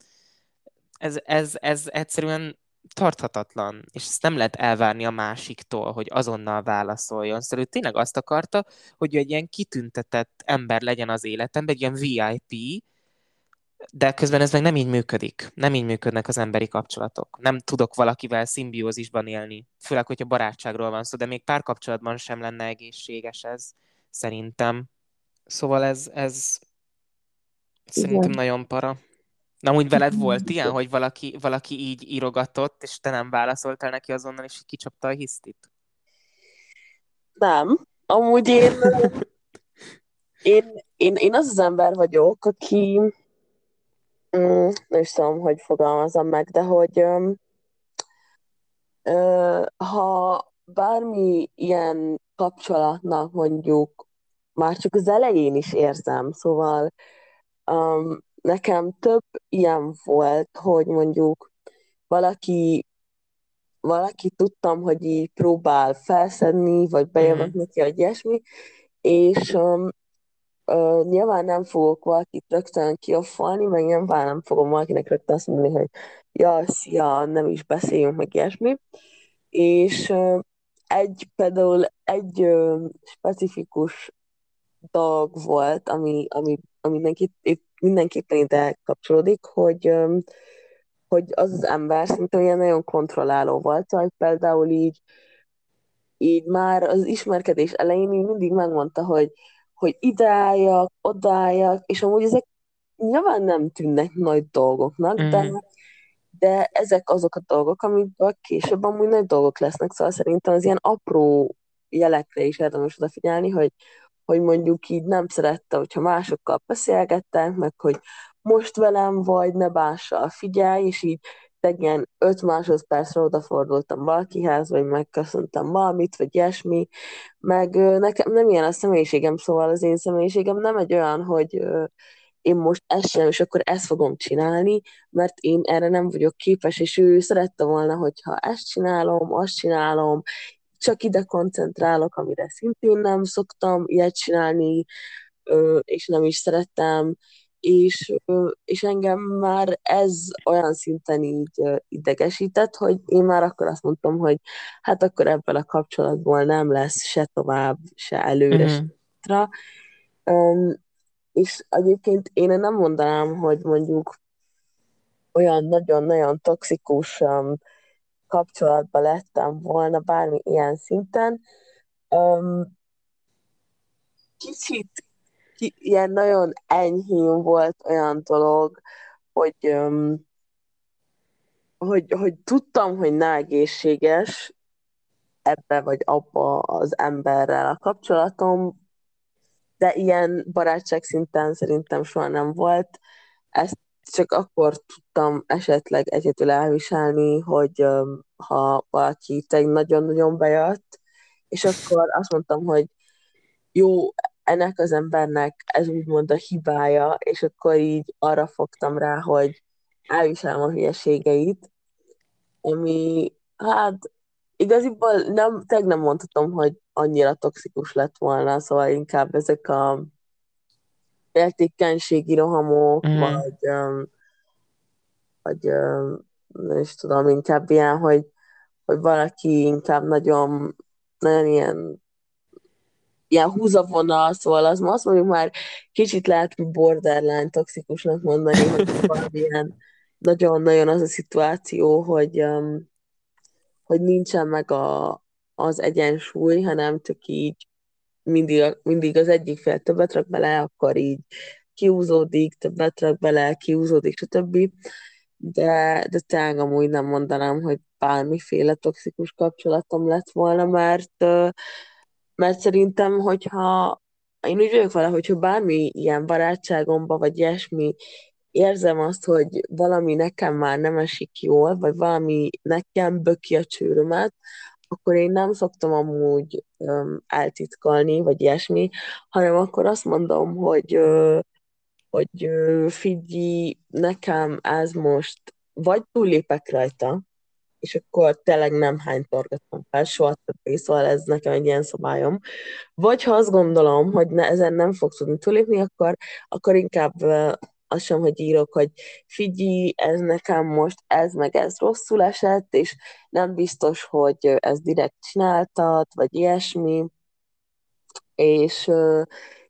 Ez, ez, ez egyszerűen tarthatatlan, és ezt nem lehet elvárni a másiktól, hogy azonnal válaszoljon. Szóval ő tényleg azt akarta, hogy egy ilyen kitüntetett ember legyen az életemben, egy ilyen VIP, de közben ez meg nem így működik. Nem így működnek az emberi kapcsolatok. Nem tudok valakivel szimbiózisban élni, főleg, hogyha barátságról van szó, de még párkapcsolatban sem lenne egészséges ez, szerintem. Szóval ez, ez szerintem nagyon para. Na, úgy veled volt ilyen, hogy valaki, valaki így írogatott, és te nem válaszoltál neki azonnal, és kicsapta a hisztit? Nem. Amúgy én, én, én, én az az ember vagyok, aki mm, nem is tudom, hogy fogalmazom meg, de hogy um, uh, ha bármi ilyen kapcsolatnak mondjuk már csak az elején is érzem, szóval um, nekem több ilyen volt, hogy mondjuk valaki valaki tudtam, hogy így próbál felszedni, vagy bejövök mm-hmm. neki, vagy ilyesmi, és um, uh, nyilván nem fogok valakit rögtön kioffolni, meg nyilván nem fogom valakinek rögtön azt mondani, hogy ja, szia, nem is beszéljünk, meg ilyesmi. És egy, például egy uh, specifikus dolog volt, ami, ami, ami mindenki, itt mindenképpen ide kapcsolódik, hogy, hogy az az ember szerintem ilyen nagyon kontrolláló volt, hogy például így, így már az ismerkedés elején így mindig megmondta, hogy, hogy ideálljak, odaálljak, és amúgy ezek nyilván nem tűnnek nagy dolgoknak, mm. de, mhm. de ezek azok a dolgok, amikből később amúgy nagy dolgok lesznek, szóval szerintem az ilyen apró jelekre is érdemes odafigyelni, hogy, hogy mondjuk így nem szerette, hogyha másokkal beszélgettek, meg hogy most velem vagy, ne bással figyelj, és így tegyen öt másodpercre odafordultam valakihez, vagy megköszöntem valamit, vagy ilyesmi, meg nekem nem ilyen a személyiségem, szóval az én személyiségem nem egy olyan, hogy én most ezt sem, és akkor ezt fogom csinálni, mert én erre nem vagyok képes, és ő szerette volna, hogyha ezt csinálom, azt csinálom, csak ide koncentrálok, amire szintén nem szoktam ilyet csinálni, és nem is szerettem, és, és engem már ez olyan szinten így idegesített, hogy én már akkor azt mondtam, hogy hát akkor ebből a kapcsolatból nem lesz se tovább, se előre, uh-huh. se um, és egyébként én nem mondanám, hogy mondjuk olyan nagyon-nagyon toxikus um, kapcsolatba lettem volna bármi ilyen szinten, Um, kicsit ki, ilyen nagyon enyhén volt olyan dolog, hogy, hogy, hogy tudtam, hogy nem egészséges ebbe vagy abba az emberrel a kapcsolatom, de ilyen barátság szinten szerintem soha nem volt. Ezt csak akkor tudtam esetleg egyedül elviselni, hogy ha valaki tényleg nagyon-nagyon bejött, és akkor azt mondtam, hogy jó, ennek az embernek ez úgymond a hibája, és akkor így arra fogtam rá, hogy elviselem a hülyeségeit, ami hát igaziból nem, tényleg nem mondhatom, hogy annyira toxikus lett volna, szóval inkább ezek a értékenységi rohamok, mm. vagy, um, vagy um, nem is tudom, inkább ilyen, hogy, hogy valaki inkább nagyon, nagyon ilyen ilyen húzavonal, szóval az azt mondjuk már kicsit lehet borderline toxikusnak mondani, hogy ilyen nagyon-nagyon az a szituáció, hogy, um, hogy nincsen meg a, az egyensúly, hanem csak így mindig, mindig az egyik fél többet rak bele, akkor így kiúzódik, többet rak bele, kiúzódik, stb. De, de tényleg amúgy nem mondanám, hogy bármiféle toxikus kapcsolatom lett volna, mert, mert szerintem, hogyha én úgy vagyok vele, hogyha bármi ilyen barátságomba, vagy ilyesmi érzem azt, hogy valami nekem már nem esik jól, vagy valami nekem böki a csőrömet, akkor én nem szoktam amúgy um, eltitkolni, vagy ilyesmi, hanem akkor azt mondom, hogy, uh, hogy uh, figyelj, nekem ez most vagy túllépek rajta, és akkor tényleg nem hány torgatom fel, soha többé, szóval ez nekem egy ilyen szabályom. Vagy ha azt gondolom, hogy ne, ezen nem fogsz tudni túlépni, akkor, akkor inkább azt sem, hogy írok, hogy figyelj, ez nekem most ez meg ez rosszul esett, és nem biztos, hogy ez direkt csináltad, vagy ilyesmi, és,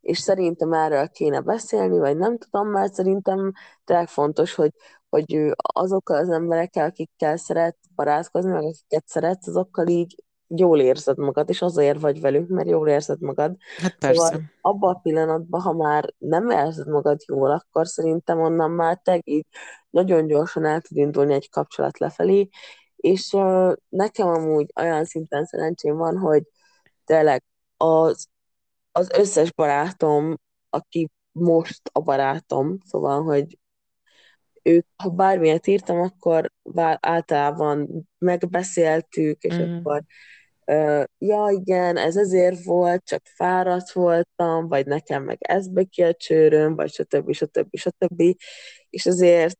és szerintem erről kéne beszélni, vagy nem tudom, mert szerintem tényleg fontos, hogy, hogy azokkal az emberekkel, akikkel szeret barátkozni, meg akiket szeretsz, azokkal így jól érzed magad, és azért vagy velük, mert jól érzed magad. Hát persze. Szóval abban a pillanatban, ha már nem érzed magad jól, akkor szerintem onnan már te így nagyon gyorsan el tud indulni egy kapcsolat lefelé, és uh, nekem amúgy olyan szinten szerencsém van, hogy tényleg az, az összes barátom, aki most a barátom, szóval, hogy ők, ha bármilyet írtam, akkor általában megbeszéltük, és mm. akkor ja igen, ez ezért volt, csak fáradt voltam, vagy nekem meg ez ki a csőröm, vagy stb. stb. stb. És azért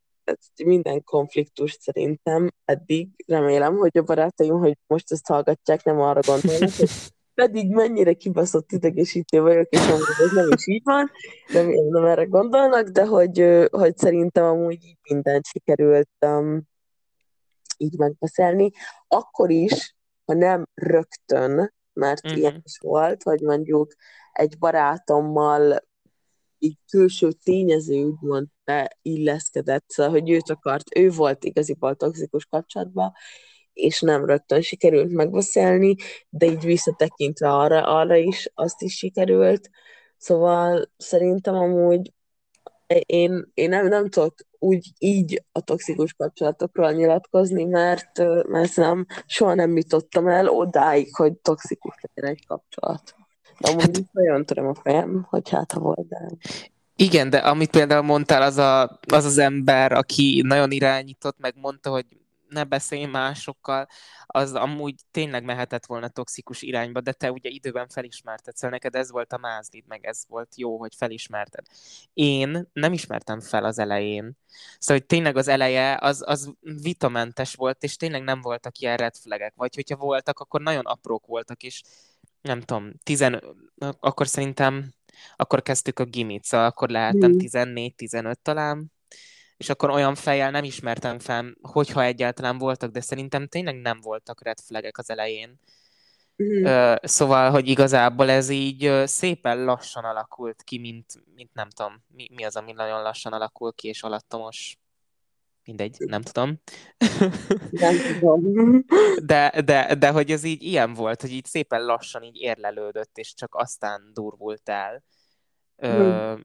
minden konfliktus szerintem eddig, remélem, hogy a barátaim, hogy most ezt hallgatják, nem arra gondolnak, hogy pedig mennyire kibaszott idegesítő vagyok, és amúgy ez nem is így van, nem, nem erre gondolnak, de hogy, hogy szerintem amúgy így mindent sikerült um, így megbeszélni. Akkor is, ha nem rögtön, mert uh-huh. ilyen is volt, hogy mondjuk egy barátommal így külső tényező úgymond beilleszkedett, szóval, hogy őt akart, ő volt igaziból toxikus kapcsolatban, és nem rögtön sikerült megbeszélni, de így visszatekintve arra, arra is, azt is sikerült. Szóval szerintem amúgy én, én nem, nem tudok úgy így a toxikus kapcsolatokról nyilatkozni, mert, mert nem, soha nem jutottam el odáig, hogy toxikus legyen egy kapcsolat. De amúgy hát, nagyon töröm a fejem, hogy hát ha volt, de... Igen, de amit például mondtál, az, a, az az ember, aki nagyon irányított, meg mondta, hogy ne beszélj másokkal, az amúgy tényleg mehetett volna toxikus irányba, de te ugye időben felismerted, szóval neked ez volt a mázlid, meg ez volt jó, hogy felismerted. Én nem ismertem fel az elején. Szóval, hogy tényleg az eleje az, az vitamentes volt, és tényleg nem voltak ilyen red flagek, vagy hogyha voltak, akkor nagyon aprók voltak, és nem tudom, tizen, akkor szerintem akkor kezdtük a gimit, szóval akkor lehettem 14-15 mm. talán, és akkor olyan fejjel nem ismertem fel, hogyha egyáltalán voltak, de szerintem tényleg nem voltak red flagek az elején. Mm. Szóval, hogy igazából ez így szépen lassan alakult ki, mint, mint nem tudom, mi, mi az, ami nagyon lassan alakul ki, és alattomos mindegy, nem tudom. Nem tudom. De, de, de hogy ez így ilyen volt, hogy így szépen lassan így érlelődött, és csak aztán durvult el. Ö,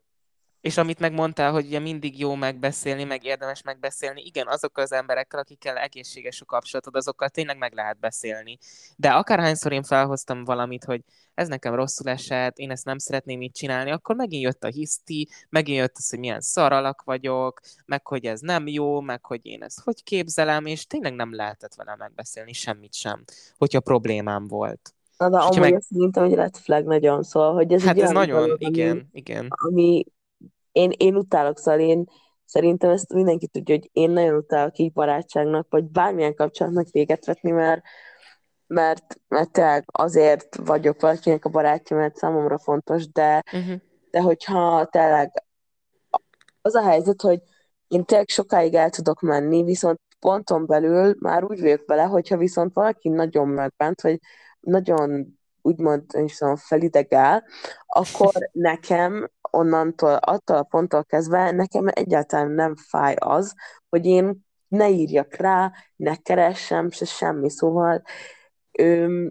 és amit megmondtál, hogy ugye mindig jó megbeszélni, meg érdemes megbeszélni, igen, azok az emberekkel, akikkel egészséges a kapcsolatod, azokkal tényleg meg lehet beszélni. De akárhányszor én felhoztam valamit, hogy ez nekem rosszul esett, én ezt nem szeretném így csinálni, akkor megint jött a hiszti, megint jött az, hogy milyen szaralak vagyok, meg hogy ez nem jó, meg hogy én ezt hogy képzelem, és tényleg nem lehetett vele megbeszélni semmit sem, hogyha problémám volt. Na, de amúgy meg... szerintem, hogy red flag nagyon, szól, hogy ez hát egy ez nagyon, dolog, igen, ami, igen. Ami én, én utálok, szóval én szerintem ezt mindenki tudja, hogy én nagyon utálok így barátságnak, vagy bármilyen kapcsolatnak véget vetni, mert mert, mert tényleg azért vagyok valakinek a barátja, mert számomra fontos, de, uh-huh. de hogyha tényleg az a helyzet, hogy én tényleg sokáig el tudok menni, viszont ponton belül már úgy vagyok vele, hogyha viszont valaki nagyon megbánt, vagy nagyon úgymond szóval felidegel, akkor nekem onnantól, attól a ponttól kezdve nekem egyáltalán nem fáj az, hogy én ne írjak rá, ne keressem, se semmi. Szóval Ö,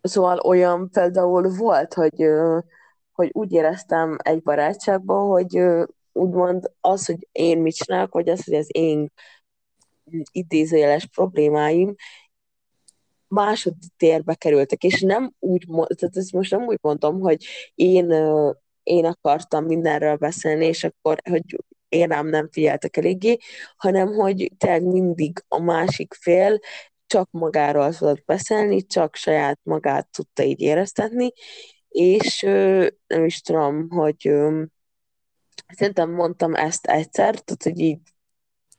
szóval olyan például volt, hogy, hogy úgy éreztem egy barátságban, hogy úgymond az, hogy én mit csinálok, vagy az, hogy az én idézőjeles problémáim másodtérbe kerültek, és nem úgy, tehát ezt most nem úgy mondom, hogy én, én akartam mindenről beszélni, és akkor, hogy én rám nem figyeltek eléggé, hanem hogy tényleg mindig a másik fél csak magáról tudott beszélni, csak saját magát tudta így éreztetni, és nem is tudom, hogy szerintem mondtam ezt egyszer, tehát hogy így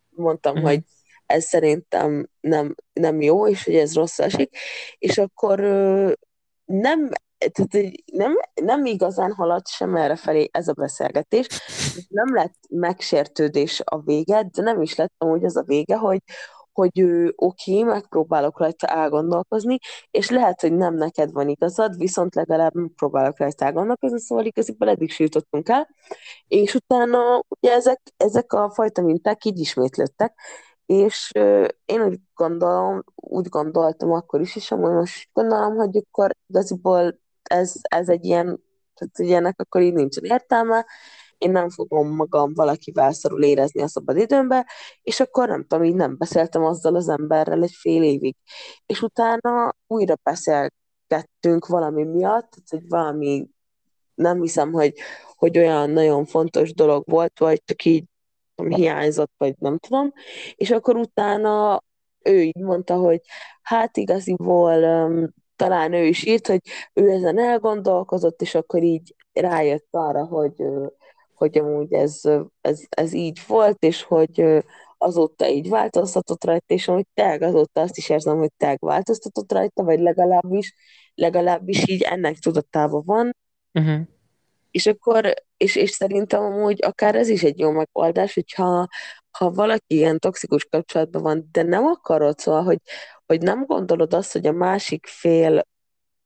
mondtam, uh-huh. hogy ez szerintem nem, nem jó, és hogy ez rossz esik, és akkor nem, tehát nem, nem igazán haladt sem erre felé ez a beszélgetés, nem lett megsértődés a vége, de nem is lett amúgy az a vége, hogy, hogy oké, okay, megpróbálok rajta elgondolkozni, és lehet, hogy nem neked van igazad, viszont legalább megpróbálok rajta elgondolkozni, szóval igazából eddig sírtottunk el, és utána ugye ezek, ezek a fajta minták így ismétlődtek, és uh, én úgy gondolom, úgy gondoltam akkor is, és amúgy most gondolom, hogy akkor igaziból ez, ez egy ilyen, tehát ilyenek akkor így nincsen értelme, én nem fogom magam valakivel szarul érezni a szabad időmbe, és akkor nem tudom, így nem beszéltem azzal az emberrel egy fél évig. És utána újra beszélgettünk valami miatt, hogy valami nem hiszem, hogy, hogy olyan nagyon fontos dolog volt, vagy csak így hiányzott, vagy nem tudom, és akkor utána ő így mondta, hogy hát igaziból um, talán ő is írt, hogy ő ezen elgondolkozott, és akkor így rájött arra, hogy hogy amúgy ez, ez, ez így volt, és hogy azóta így változtatott rajta, és amúgy tényleg azóta azt is érzem, hogy tényleg változtatott rajta, vagy legalábbis, legalábbis így ennek tudatában van. Uh-huh. És akkor, és, és szerintem amúgy akár ez is egy jó megoldás, hogyha ha valaki ilyen toxikus kapcsolatban van, de nem akarod, szóval, hogy, hogy nem gondolod azt, hogy a másik fél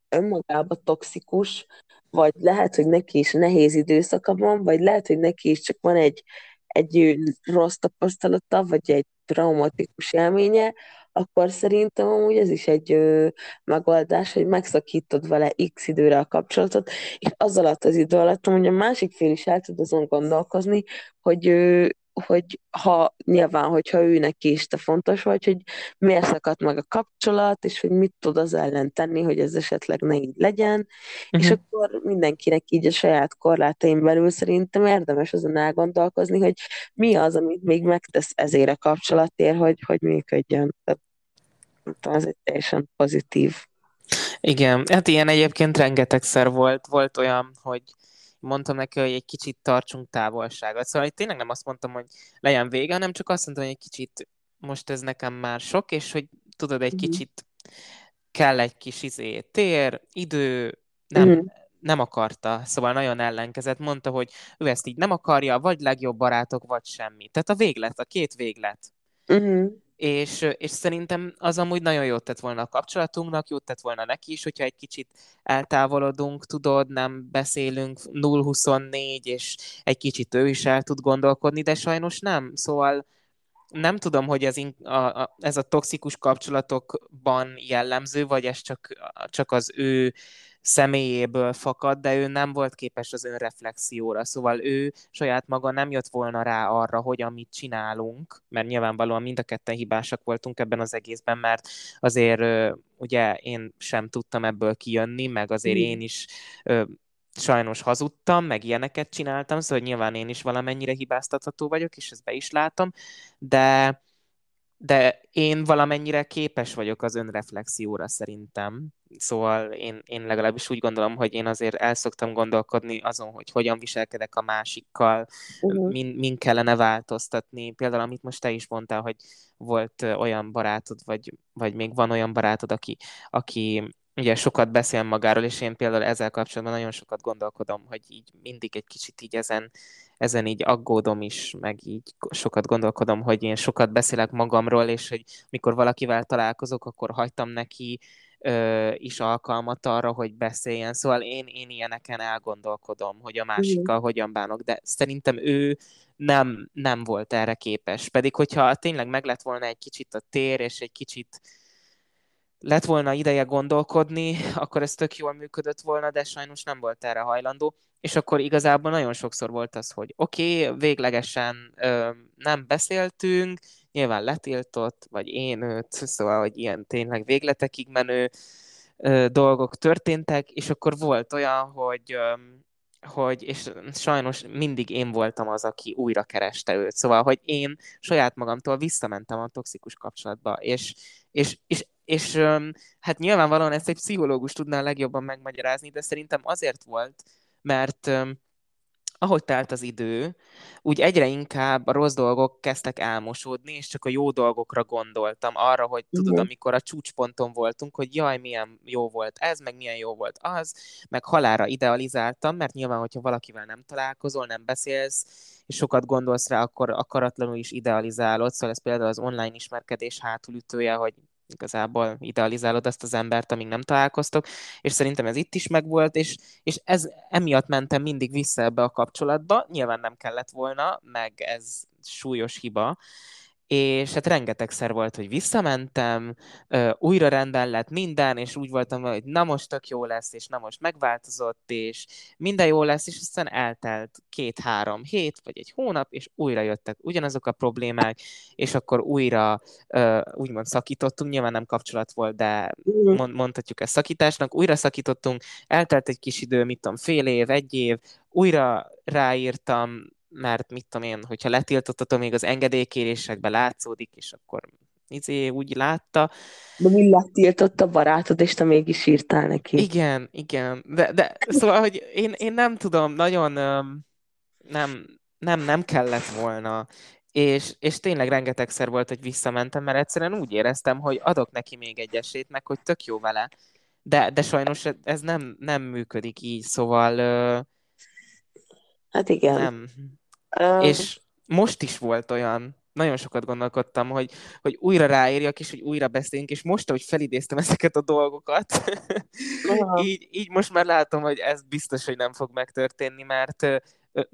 önmagában toxikus, vagy lehet, hogy neki is nehéz időszaka van, vagy lehet, hogy neki is csak van egy, egy rossz tapasztalata, vagy egy traumatikus élménye, akkor szerintem amúgy ez is egy ö, megoldás, hogy megszakítod vele x időre a kapcsolatot, és az alatt az idő alatt hogy a másik fél is el tud azon gondolkozni, hogy ö, hogy ha nyilván, hogyha őnek is te fontos vagy, hogy miért szakadt meg a kapcsolat, és hogy mit tud az ellen tenni, hogy ez esetleg ne így legyen, uh-huh. és mhm. akkor mindenkinek így a saját korlátaim belül szerintem érdemes azon elgondolkozni, hogy mi az, amit még megtesz ezért a kapcsolatért, hogy, hogy működjön. Tehát, ez egy teljesen pozitív. Igen, hát ilyen egyébként rengetegszer volt, volt olyan, hogy mondtam neki, hogy egy kicsit tartsunk távolságot. Szóval tényleg nem azt mondtam, hogy legyen vége, hanem csak azt mondtam, hogy egy kicsit most ez nekem már sok, és hogy tudod, egy mm. kicsit kell egy kis izé, tér, idő, nem, mm. nem akarta, szóval nagyon ellenkezett, mondta, hogy ő ezt így nem akarja, vagy legjobb barátok, vagy semmi. Tehát a véglet, a két véglet. Mm és, és szerintem az amúgy nagyon jót tett volna a kapcsolatunknak, jót tett volna neki is, hogyha egy kicsit eltávolodunk, tudod, nem beszélünk 0-24, és egy kicsit ő is el tud gondolkodni, de sajnos nem. Szóval nem tudom, hogy ez, in, a, a, ez a toxikus kapcsolatokban jellemző, vagy ez csak, csak az ő személyéből fakad, de ő nem volt képes az önreflexióra, szóval ő saját maga nem jött volna rá arra, hogy amit csinálunk, mert nyilvánvalóan mind a ketten hibásak voltunk ebben az egészben, mert azért ugye én sem tudtam ebből kijönni, meg azért én is sajnos hazudtam, meg ilyeneket csináltam, szóval nyilván én is valamennyire hibáztatható vagyok, és ezt be is látom, de de én valamennyire képes vagyok az önreflexióra szerintem. Szóval én, én legalábbis úgy gondolom, hogy én azért el szoktam gondolkodni azon, hogy hogyan viselkedek a másikkal, uh-huh. min, min kellene változtatni. Például, amit most te is mondtál, hogy volt olyan barátod, vagy, vagy még van olyan barátod, aki, aki ugye sokat beszél magáról, és én például ezzel kapcsolatban nagyon sokat gondolkodom, hogy így mindig egy kicsit így ezen, ezen így aggódom is, meg így sokat gondolkodom, hogy én sokat beszélek magamról, és hogy mikor valakivel találkozok, akkor hagytam neki ö, is alkalmat arra, hogy beszéljen. Szóval én, én ilyeneken elgondolkodom, hogy a másikkal hogyan bánok, de szerintem ő nem, nem volt erre képes. Pedig, hogyha tényleg meg lett volna egy kicsit a tér, és egy kicsit lett volna ideje gondolkodni, akkor ez tök jól működött volna, de sajnos nem volt erre hajlandó. És akkor igazából nagyon sokszor volt az, hogy oké, okay, véglegesen ö, nem beszéltünk, nyilván letiltott, vagy én őt, szóval, hogy ilyen tényleg végletekig menő ö, dolgok történtek, és akkor volt olyan, hogy ö, hogy, és sajnos mindig én voltam az, aki újra kereste őt. Szóval, hogy én saját magamtól visszamentem a toxikus kapcsolatba, és, és, és és hát nyilvánvalóan ezt egy pszichológus tudná legjobban megmagyarázni, de szerintem azért volt, mert ahogy telt az idő, úgy egyre inkább a rossz dolgok kezdtek elmosódni, és csak a jó dolgokra gondoltam, arra, hogy tudod, uh-huh. amikor a csúcsponton voltunk, hogy jaj, milyen jó volt ez, meg milyen jó volt az, meg halára idealizáltam, mert nyilván, hogyha valakivel nem találkozol, nem beszélsz, és sokat gondolsz rá, akkor akaratlanul is idealizálod, szóval ez például az online ismerkedés hátulütője, hogy igazából idealizálod ezt az embert, amíg nem találkoztok, és szerintem ez itt is megvolt, és, és ez emiatt mentem mindig vissza ebbe a kapcsolatba, nyilván nem kellett volna, meg ez súlyos hiba, és hát rengetegszer volt, hogy visszamentem, újra rendben lett minden, és úgy voltam, hogy na most tök jó lesz, és na most megváltozott, és minden jó lesz, és aztán eltelt két-három hét, vagy egy hónap, és újra jöttek ugyanazok a problémák, és akkor újra úgymond szakítottunk, nyilván nem kapcsolat volt, de mondhatjuk ezt szakításnak, újra szakítottunk, eltelt egy kis idő, mit tudom, fél év, egy év, újra ráírtam, mert mit tudom én, hogyha letiltottatom, még az engedélykérésekben látszódik, és akkor izé úgy látta. De mi letiltott a barátod, és te mégis írtál neki. Igen, igen. De, de szóval, hogy én, én nem tudom, nagyon nem, nem, nem kellett volna. És, és tényleg rengetegszer volt, hogy visszamentem, mert egyszerűen úgy éreztem, hogy adok neki még egy esélyt, meg hogy tök jó vele. De, de sajnos ez nem, nem működik így, szóval Hát igen. Nem. Um... És most is volt olyan, nagyon sokat gondolkodtam, hogy, hogy újra ráírjak, és hogy újra beszéljünk, és most, hogy felidéztem ezeket a dolgokat, így, így most már látom, hogy ez biztos, hogy nem fog megtörténni, mert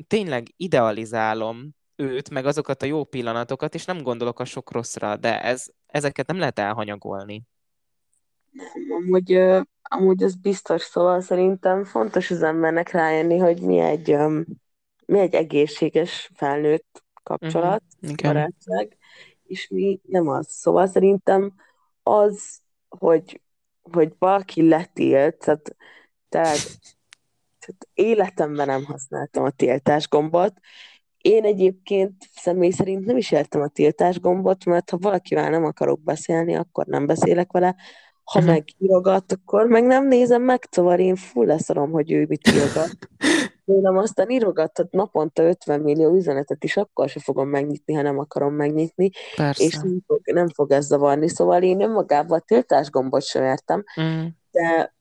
tényleg idealizálom őt, meg azokat a jó pillanatokat, és nem gondolok a sok rosszra, de ez, ezeket nem lehet elhanyagolni. Nem, amúgy, amúgy ez biztos, szóval szerintem fontos az embernek rájönni, hogy mi egy mi egy egészséges felnőtt kapcsolat, uh-huh. barátság, és mi nem az. Szóval szerintem az, hogy, hogy valaki letilt, tehát, tehát, tehát életemben nem használtam a tiltás gombot. Én egyébként személy szerint nem is értem a tiltás gombot, mert ha valakivel nem akarok beszélni, akkor nem beszélek vele, ha uh-huh. megírogat, akkor meg nem nézem meg, szóval én full leszarom, hogy ő mit írogat. Tőlem aztán írogatod naponta 50 millió üzenetet is, akkor se fogom megnyitni, ha nem akarom megnyitni, Persze. és nem fog, nem fog ez zavarni. Szóval én önmagában a tiltás gombot sem értem, mm. de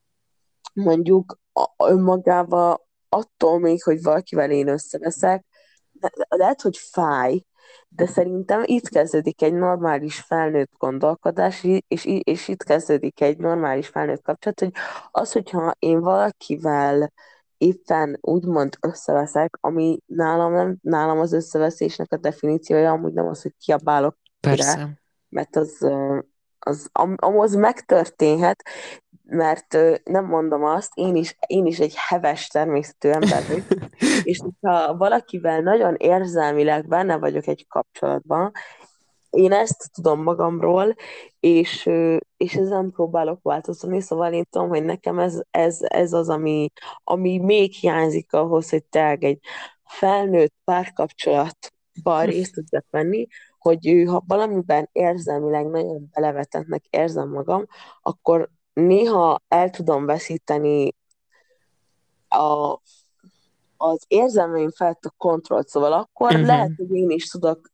mondjuk önmagában attól még, hogy valakivel én összeveszek, lehet, hogy fáj, de szerintem itt kezdődik egy normális felnőtt gondolkodás, és, és itt kezdődik egy normális felnőtt kapcsolat, hogy az, hogyha én valakivel éppen úgymond összeveszek, ami nálam, nem, nálam az összeveszésnek a definíciója amúgy nem az, hogy kiabálok Persze. mert az, az, az megtörténhet, mert nem mondom azt, én is, én is egy heves természetű ember vagyok, és ha valakivel nagyon érzelmileg benne vagyok egy kapcsolatban, én ezt tudom magamról, és, és ezen próbálok változtatni, szóval én tudom, hogy nekem ez, ez, ez az, ami, ami még hiányzik ahhoz, hogy te egy felnőtt párkapcsolatban részt tudjak venni, hogy ha valamiben érzelmileg nagyon belevetetnek érzem magam, akkor néha el tudom veszíteni a, az érzelmeim felett a kontrollt, szóval akkor uh-huh. lehet, hogy én is tudok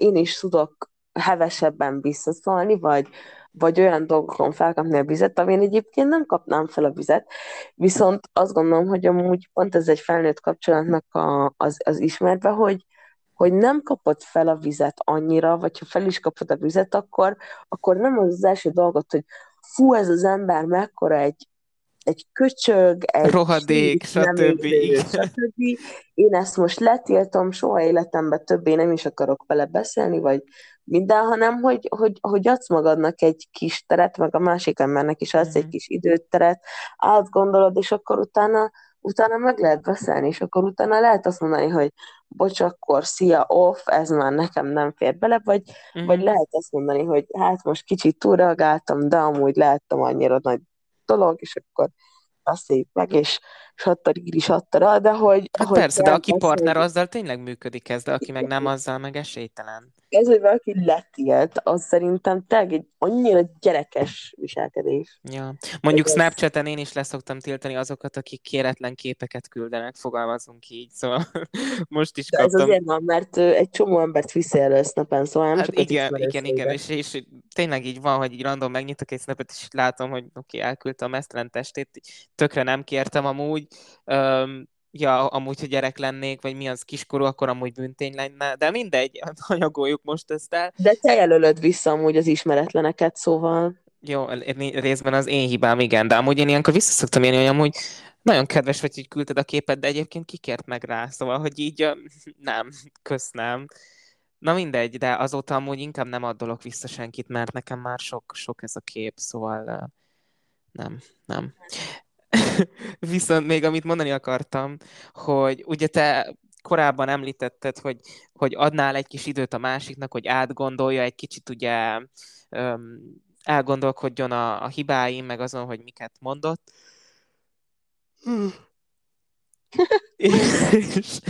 én is tudok hevesebben visszaszólni, vagy, vagy olyan dolgokon felkapni a vizet, amin egyébként nem kapnám fel a vizet, viszont azt gondolom, hogy amúgy pont ez egy felnőtt kapcsolatnak a, az, az ismerve, hogy, hogy nem kapod fel a vizet annyira, vagy ha fel is kapod a vizet, akkor, akkor nem az az első dolgot, hogy fú, ez az ember mekkora egy, egy köcsög, egy rohadék, stb. stb. Én ezt most letiltom, soha életemben többé nem is akarok vele beszélni, vagy minden, hanem hogy, hogy, hogy adsz magadnak egy kis teret, meg a másik embernek is adsz mm-hmm. egy mhm. kis időteret, átgondolod, és akkor utána, utána meg lehet beszélni, és akkor utána lehet azt mondani, hogy bocs, akkor szia, off, ez már nekem nem fér bele, vagy, mm-hmm. vagy lehet azt mondani, hogy hát most kicsit túlreagáltam, de amúgy lehettem annyira nagy dolog, és akkor beszéljük meg, és sattaríri sattara, de hogy... Hát hogy persze, de aki partner, hogy... azzal tényleg működik ez, de aki meg nem, azzal meg esélytelen. Ez, hogy valaki letilt, az szerintem tényleg egy annyira gyerekes viselkedés. Ja. Mondjuk ez Snapchaten én is leszoktam tiltani azokat, akik kéretlen képeket küldenek, fogalmazunk így, szóval most is kaptam. De ez azért van, mert egy csomó embert visszajelöl Snapen, szóval nem hát csak igen, igen, igen, és, és, tényleg így van, hogy így random megnyitok egy Snapet, és látom, hogy oké, okay, elküldtem mesztelen testét, tökre nem kértem amúgy, um, ja, amúgy, ha gyerek lennék, vagy mi az kiskorú, akkor amúgy büntény lenne, de mindegy, anyagoljuk most ezt el. De te jelölöd vissza amúgy az ismeretleneket, szóval... Jó, részben az én hibám, igen, de amúgy én ilyenkor vissza szoktam élni, hogy amúgy nagyon kedves vagy, hogy küldted a képet, de egyébként kikért meg rá, szóval, hogy így nem, köszönöm. Na mindegy, de azóta amúgy inkább nem addolok vissza senkit, mert nekem már sok, sok ez a kép, szóval nem, nem. Viszont még amit mondani akartam, hogy ugye te korábban említetted, hogy, hogy adnál egy kis időt a másiknak, hogy átgondolja egy kicsit ugye um, elgondolkodjon a, a hibáim, meg azon, hogy miket mondott. és,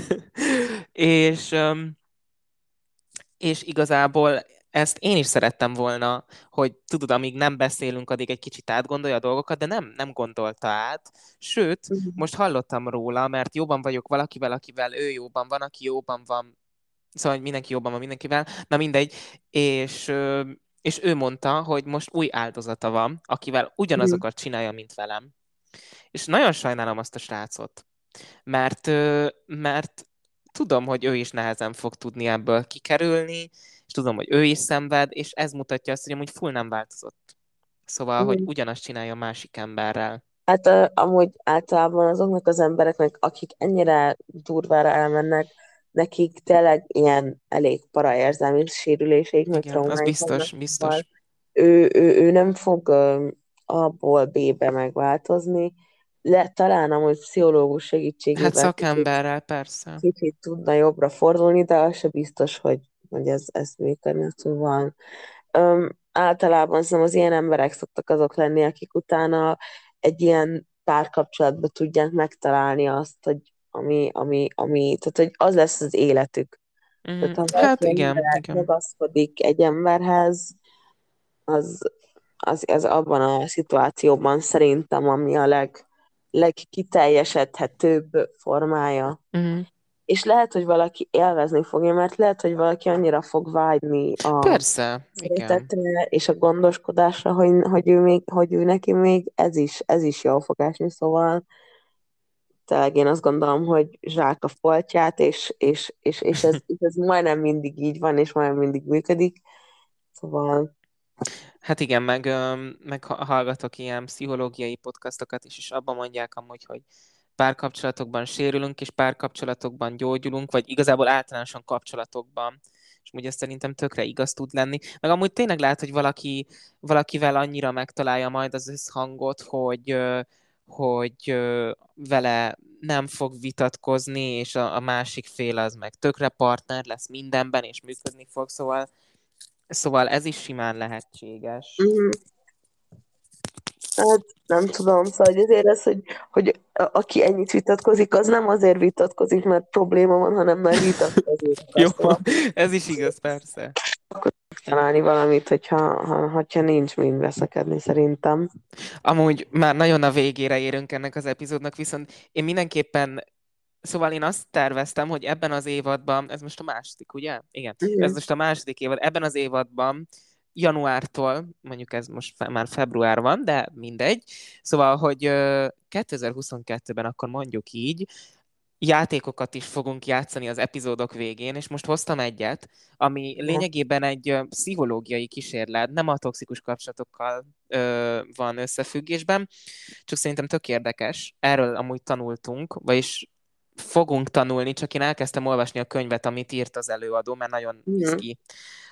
és, um, és igazából ezt én is szerettem volna, hogy tudod, amíg nem beszélünk, addig egy kicsit átgondolja a dolgokat, de nem, nem gondolta át. Sőt, uh-huh. most hallottam róla, mert jóban vagyok valakivel, akivel ő jóban van, aki jóban van, szóval hogy mindenki jóban van mindenkivel, na mindegy, és, és ő mondta, hogy most új áldozata van, akivel ugyanazokat uh-huh. csinálja, mint velem. És nagyon sajnálom azt a srácot, mert, mert tudom, hogy ő is nehezen fog tudni ebből kikerülni, és tudom, hogy ő is szenved, és ez mutatja azt, hogy amúgy full nem változott. Szóval, mm. hogy ugyanazt csinálja a másik emberrel. Hát uh, amúgy általában azoknak az embereknek, akik ennyire durvára elmennek, nekik tényleg ilyen elég para érzelmi sérüléseik, meg az biztos, biztos. Szóval ő, ő, ő nem fog uh, abból B-be megváltozni, le, talán amúgy pszichológus segítségével hát szakemberrel, persze. Kicsit tudna jobbra fordulni, de az se biztos, hogy hogy ez, ez működni, szóval um, általában szerintem az ilyen emberek szoktak azok lenni, akik utána egy ilyen párkapcsolatban tudják megtalálni azt, hogy ami, ami, ami, tehát hogy az lesz az életük. Mm, tehát, ha hát igen, igen. Ragaszkodik egy emberhez, az, az, az abban a szituációban szerintem, ami a leg, legkiteljesedhetőbb formája. Mm és lehet, hogy valaki élvezni fogja, mert lehet, hogy valaki annyira fog vágyni a Persze, igen. és a gondoskodásra, hogy, hogy, ő még, hogy ő neki még ez is, ez is jól fog esni, szóval tényleg én azt gondolom, hogy zsák a foltját, és, és, és, és ez, és ez majdnem mindig így van, és majdnem mindig működik, szóval Hát igen, meg, meg hallgatok ilyen pszichológiai podcastokat is, és abban mondják amúgy, hogy párkapcsolatokban sérülünk, és párkapcsolatokban gyógyulunk, vagy igazából általánosan kapcsolatokban és ugye szerintem tökre igaz tud lenni. Meg amúgy tényleg lehet, hogy valaki, valakivel annyira megtalálja majd az összhangot, hogy, hogy vele nem fog vitatkozni, és a, a másik fél az meg tökre partner lesz mindenben, és működni fog, szóval, szóval ez is simán lehetséges. Hát nem tudom, szóval azért ez, hogy, hogy aki ennyit vitatkozik, az nem azért vitatkozik, mert probléma van, hanem mert vitatkozik. Jó, ez is igaz, persze. Akkor találni valamit, hogyha, ha, hogyha nincs mind veszekedni, szerintem. Amúgy már nagyon a végére érünk ennek az epizódnak, viszont én mindenképpen Szóval én azt terveztem, hogy ebben az évadban, ez most a második, ugye? Igen, Igen. ez most a második évad. Ebben az évadban januártól, mondjuk ez most már február van, de mindegy. Szóval, hogy 2022-ben akkor mondjuk így, játékokat is fogunk játszani az epizódok végén, és most hoztam egyet, ami lényegében egy pszichológiai kísérlet, nem a toxikus kapcsolatokkal ö, van összefüggésben, csak szerintem tök érdekes. Erről amúgy tanultunk, vagyis fogunk tanulni, csak én elkezdtem olvasni a könyvet, amit írt az előadó, mert nagyon izgi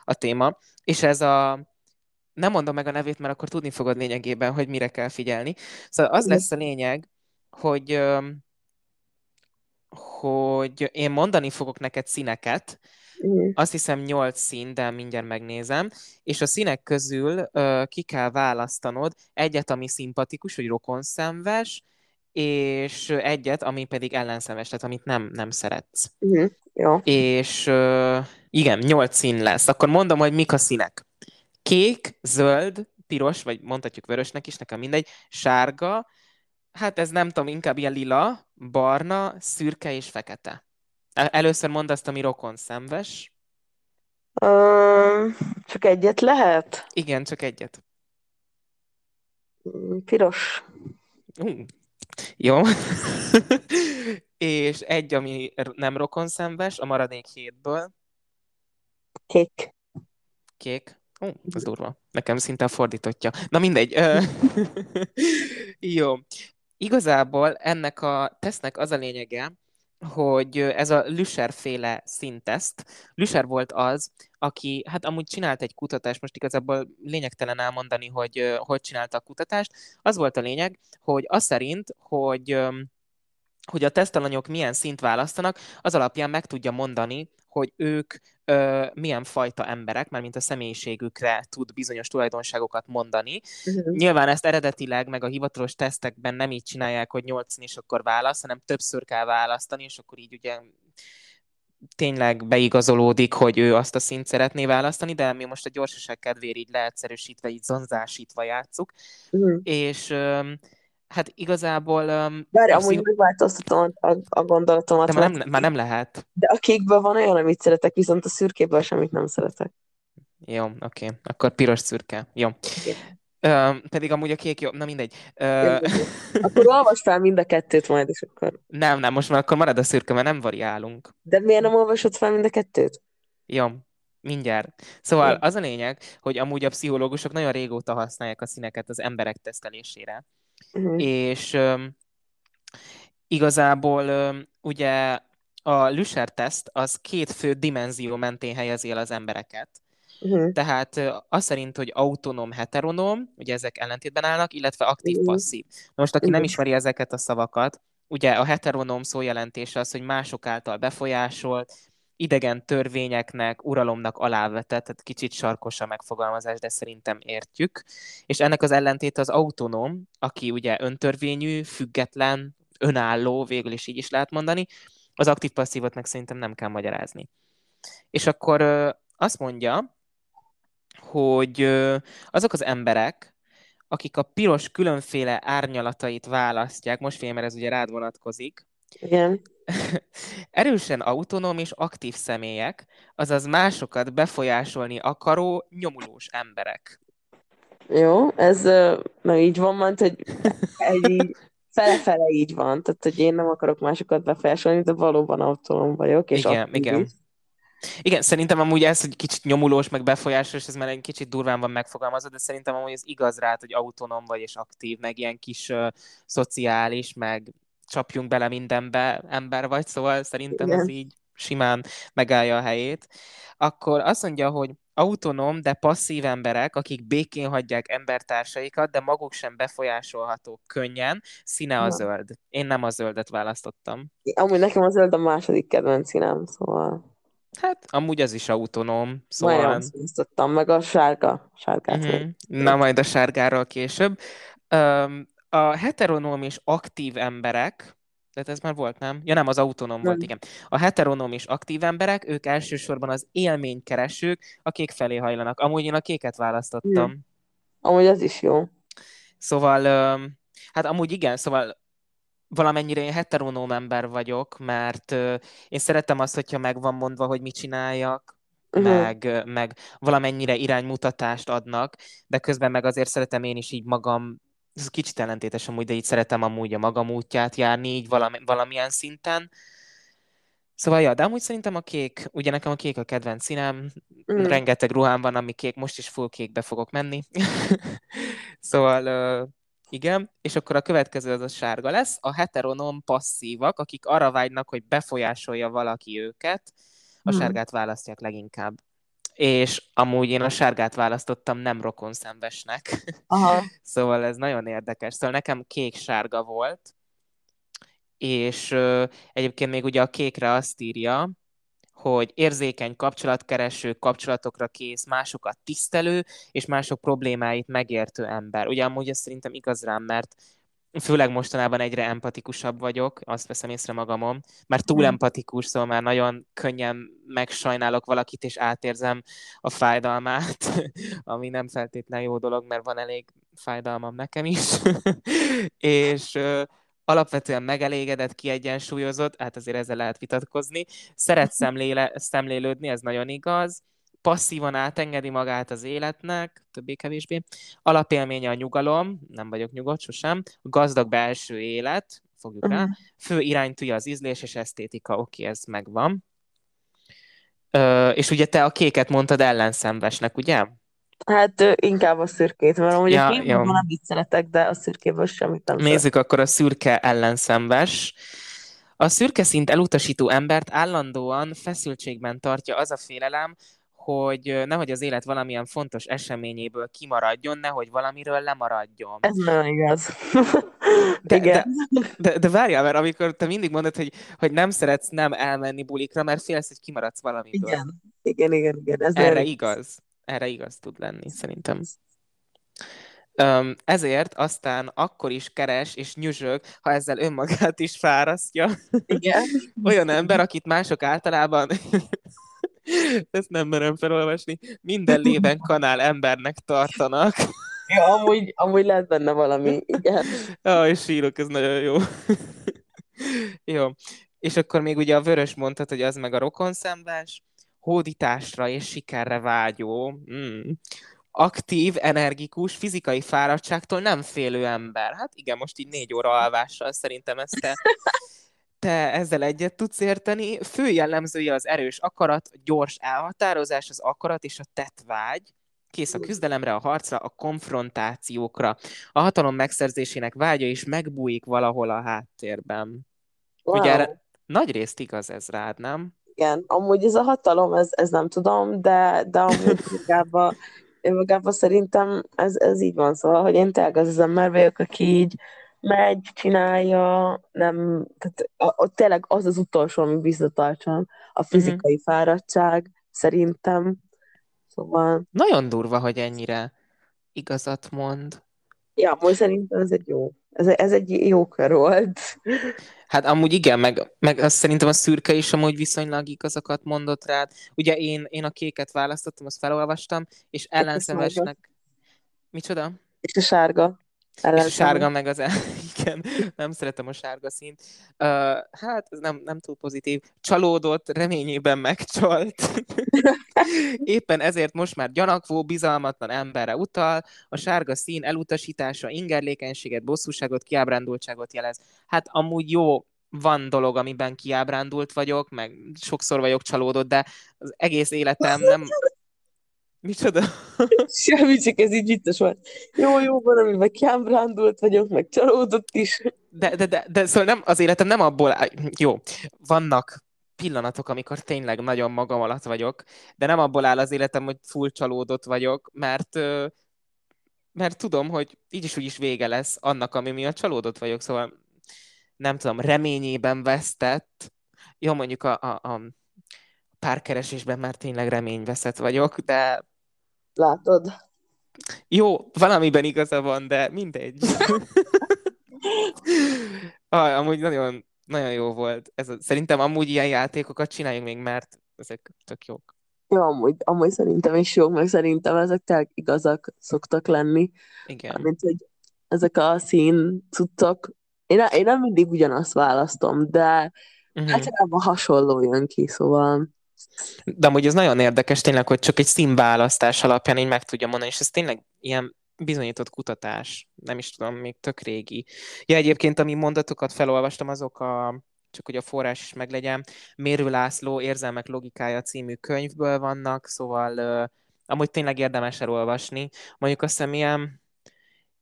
a téma. És ez a nem mondom meg a nevét, mert akkor tudni fogod lényegében, hogy mire kell figyelni. Szóval az lesz a lényeg, hogy hogy én mondani fogok neked színeket, Mm. Azt hiszem nyolc szín, de mindjárt megnézem. És a színek közül uh, ki kell választanod egyet, ami szimpatikus, vagy rokonszenves, és egyet, ami pedig ellenszenves, tehát amit nem, nem szeretsz. Mm. Jó. És igen, nyolc szín lesz. Akkor mondom, hogy mik a színek. Kék, zöld, piros, vagy mondhatjuk vörösnek is, nekem mindegy, sárga, hát ez nem tudom, inkább ilyen lila, barna, szürke és fekete. Először mondd azt, ami rokon szemves. Uh, csak egyet lehet? Igen, csak egyet. Mm, piros. Uh, jó. és egy, ami nem rokon szemves, a maradék hétből. Kék. Kék. Ó, ez durva. Nekem szinte a fordítottja. Na mindegy. Jó. Igazából ennek a tesznek az a lényege, hogy ez a Lüscher féle szinteszt. Lüscher volt az, aki, hát amúgy csinált egy kutatást, most igazából lényegtelen elmondani, hogy hogy csinálta a kutatást. Az volt a lényeg, hogy az szerint, hogy hogy a tesztalanyok milyen szint választanak, az alapján meg tudja mondani, hogy ők ö, milyen fajta emberek, mert mint a személyiségükre tud bizonyos tulajdonságokat mondani. Uh-huh. Nyilván ezt eredetileg, meg a hivatalos tesztekben nem így csinálják, hogy nyolc és akkor választ, hanem többször kell választani, és akkor így ugye tényleg beigazolódik, hogy ő azt a szint szeretné választani, de mi most a gyorsaság kedvéért így leegyszerűsítve, így zonzásítva játszuk. Uh-huh. És Hát igazából... Um, Bár amúgy megváltoztatom a, a gondolatomat. De már nem, már nem lehet. De a kékből van olyan, amit szeretek, viszont a szürkéből semmit nem szeretek. Jó, oké. Okay. Akkor piros szürke. Jó. Okay. Uh, pedig amúgy a kék jó, na mindegy. Uh, akkor olvasd fel mind a kettőt majd, és akkor... Nem, nem, most már akkor marad a szürke, mert nem variálunk. De miért nem olvasod fel mind a kettőt? Jó, mindjárt. Szóval az a lényeg, hogy amúgy a pszichológusok nagyon régóta használják a színeket az emberek tesztelésére. Uh-huh. És um, igazából um, ugye a Lüscher teszt az két fő dimenzió mentén helyezi el az embereket. Uh-huh. Tehát az szerint, hogy autonóm, heteronóm, ugye ezek ellentétben állnak, illetve aktív-passzív. Uh-huh. Most, aki uh-huh. nem ismeri ezeket a szavakat, ugye a heteronóm szó jelentése az, hogy mások által befolyásolt, idegen törvényeknek, uralomnak alávetett, tehát kicsit sarkos a megfogalmazás, de szerintem értjük. És ennek az ellentét az autonóm, aki ugye öntörvényű, független, önálló, végül is így is lehet mondani, az aktív passzívot meg szerintem nem kell magyarázni. És akkor azt mondja, hogy azok az emberek, akik a piros különféle árnyalatait választják, most fél, mert ez ugye rád vonatkozik, Igen. Erősen autonóm és aktív személyek, azaz másokat befolyásolni akaró, nyomulós emberek. Jó, ez na így van, mert hogy egy fele-fele így van, tehát hogy én nem akarok másokat befolyásolni, de valóban autonóm vagyok, és igen, igen. Is. Igen, szerintem amúgy ez, hogy kicsit nyomulós, meg befolyásos, ez már egy kicsit durván van megfogalmazva, de szerintem amúgy ez igaz rá, hogy autonóm vagy és aktív, meg ilyen kis uh, szociális, meg csapjunk bele mindenbe, ember vagy, szóval szerintem Igen. ez így simán megállja a helyét, akkor azt mondja, hogy autonóm, de passzív emberek, akik békén hagyják embertársaikat, de maguk sem befolyásolhatók könnyen, színe a zöld. Én nem a zöldet választottam. Amúgy nekem a zöld a második kedvenc színem, szóval... Hát, amúgy az is autonóm, szóval... Majdnem választottam, meg a sárga, sárgát. Uh-huh. Na, majd a sárgáról később. Um, a heteronóm és aktív emberek, tehát ez már volt, nem? Ja nem, az autonóm volt, igen. A heteronóm és aktív emberek, ők elsősorban az élménykeresők, a kék felé hajlanak. Amúgy én a kéket választottam. Hmm. Amúgy az is jó. Szóval, hát amúgy igen, szóval valamennyire én heteronóm ember vagyok, mert én szeretem azt, hogyha meg van mondva, hogy mit csináljak, uh-huh. meg, meg valamennyire iránymutatást adnak, de közben meg azért szeretem én is így magam ez kicsit ellentétes amúgy, de így szeretem amúgy a magam útját járni, így valami, valamilyen szinten. Szóval, ja, de amúgy szerintem a kék, ugye nekem a kék a kedvenc színem, mm. rengeteg ruhám van, ami kék, most is full kékbe fogok menni. szóval, uh, igen, és akkor a következő az a sárga lesz. A heteronom passzívak, akik arra vágynak, hogy befolyásolja valaki őket, a mm. sárgát választják leginkább és amúgy én a sárgát választottam nem rokonszenvesnek. Aha. szóval ez nagyon érdekes. Szóval nekem kék-sárga volt, és ö, egyébként még ugye a kékre azt írja, hogy érzékeny kapcsolatkereső, kapcsolatokra kész, másokat tisztelő, és mások problémáit megértő ember. Ugye amúgy ez szerintem igaz rám, mert főleg mostanában egyre empatikusabb vagyok, azt veszem észre magamon, már túl hmm. empatikus, szóval már nagyon könnyen megsajnálok valakit, és átérzem a fájdalmát, ami nem feltétlenül jó dolog, mert van elég fájdalmam nekem is. és ö, alapvetően megelégedett, kiegyensúlyozott, hát azért ezzel lehet vitatkozni, szeret szemléle, szemlélődni, ez nagyon igaz, passzívan átengedi magát az életnek, többé-kevésbé. Alapélménye a nyugalom, nem vagyok nyugodt sosem, a gazdag belső élet, fogjuk uh-huh. rá, mhm. fő iránytűje az ízlés és esztétika, oké, ez megvan. Ö, és ugye te a kéket mondtad ellenszenvesnek, ugye? Hát inkább a szürkét, mert ugye ja, ja. nem így szeretek, de a szürkéből semmit nem Nézzük szeret. akkor a szürke ellenszenves. A szürke szint elutasító embert állandóan feszültségben tartja az a félelem, hogy nehogy az élet valamilyen fontos eseményéből kimaradjon, nehogy valamiről lemaradjon. Ez nagyon igaz. De, Igen. De, de, de várjál, mert amikor te mindig mondod, hogy, hogy nem szeretsz nem elmenni bulikra, mert félsz, hogy kimaradsz valamiből. Igen, igen, igen. igen. Ez Erre igaz. igaz. Erre igaz tud lenni, szerintem. Um, ezért aztán akkor is keres és nyüzsög, ha ezzel önmagát is fárasztja. Igen. Olyan ember, akit mások általában ezt nem merem felolvasni. Minden lében kanál embernek tartanak. Ja, amúgy, amúgy lehet benne valami, igen. És sírok, ez nagyon jó. jó. És akkor még ugye a vörös mondtad, hogy az meg a rokonszembás, hódításra és sikerre vágyó, mm. aktív, energikus, fizikai fáradtságtól nem félő ember. Hát igen, most így négy óra alvással szerintem ezt te te ezzel egyet tudsz érteni. Fő jellemzője az erős akarat, gyors elhatározás, az akarat és a tettvágy. Kész a küzdelemre, a harcra, a konfrontációkra. A hatalom megszerzésének vágya is megbújik valahol a háttérben. Wow. Ugye erre nagy részt igaz ez rád, nem? Igen, amúgy ez a hatalom, ez, ez nem tudom, de, de amúgy magában, magában szerintem ez, ez így van, szóval, hogy én tényleg az az ember vagyok, aki így megy, csinálja, nem, tehát ott tényleg az az utolsó, ami visszatartson, a mhm. fizikai uh-huh. fáradtság, szerintem. Szóval... Nagyon durva, hogy ennyire igazat mond. Ja, most szerintem ez egy jó, ez, ez egy jó kör volt. Hát amúgy igen, meg, meg azt szerintem a szürke is amúgy viszonylag igazakat mondott rád. Ugye én, én a kéket választottam, azt felolvastam, és ellenszenvesnek... Micsoda? És a sárga. És a sárga meg az... Igen, nem szeretem a sárga színt. Uh, hát, ez nem, nem túl pozitív. Csalódott, reményében megcsalt. Éppen ezért most már gyanakvó, bizalmatlan emberre utal. A sárga szín elutasítása ingerlékenységet, bosszúságot, kiábrándultságot jelez. Hát amúgy jó, van dolog, amiben kiábrándult vagyok, meg sokszor vagyok csalódott, de az egész életem nem, Micsoda? Semmi, csak ez így vicces volt. Jó, jó, van, amiben kiábrándult vagyok, meg csalódott is. De, de, de, de szóval nem, az életem nem abból áll. Jó, vannak pillanatok, amikor tényleg nagyon magam alatt vagyok, de nem abból áll az életem, hogy full csalódott vagyok, mert mert tudom, hogy így is úgy is vége lesz annak, ami miatt csalódott vagyok, szóval nem tudom, reményében vesztett, jó, mondjuk a, a, a párkeresésben már tényleg reményveszett vagyok, de... Látod? Jó, valamiben igaza van, de mindegy. ah, amúgy nagyon, nagyon jó volt. Ez, szerintem amúgy ilyen játékokat csináljunk még, mert ezek tök jók. Jó, amúgy, amúgy szerintem is jók, meg szerintem ezek tényleg igazak szoktak lenni. Igen. Mint, hogy ezek a szín cuccok, én, én nem mindig ugyanazt választom, de uh-huh. általában hasonló jön ki, szóval... De amúgy ez nagyon érdekes tényleg, hogy csak egy színválasztás alapján így meg tudja mondani, és ez tényleg ilyen bizonyított kutatás, nem is tudom, még tök régi. Ja, egyébként, ami mondatokat felolvastam, azok a, csak hogy a forrás is meglegyen, Mérő László Érzelmek logikája című könyvből vannak, szóval uh, amúgy tényleg érdemes elolvasni. Mondjuk azt hiszem ilyen,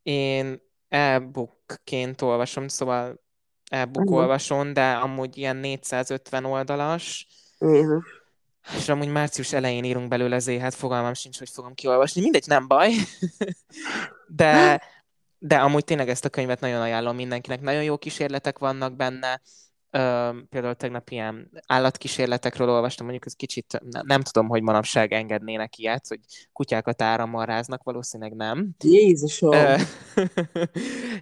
én e-bookként olvasom, szóval e-book uh-huh. olvasom, de amúgy ilyen 450 oldalas. Jézus. És amúgy március elején írunk belőle zé, hát fogalmam sincs, hogy fogom kiolvasni. Mindegy, nem baj. de, de amúgy tényleg ezt a könyvet nagyon ajánlom mindenkinek. Nagyon jó kísérletek vannak benne. Például tegnap ilyen állatkísérletekről olvastam, mondjuk ez kicsit nem, nem tudom, hogy manapság engednének ilyet, hogy kutyákat árammal ráznak, valószínűleg nem. Jézusom!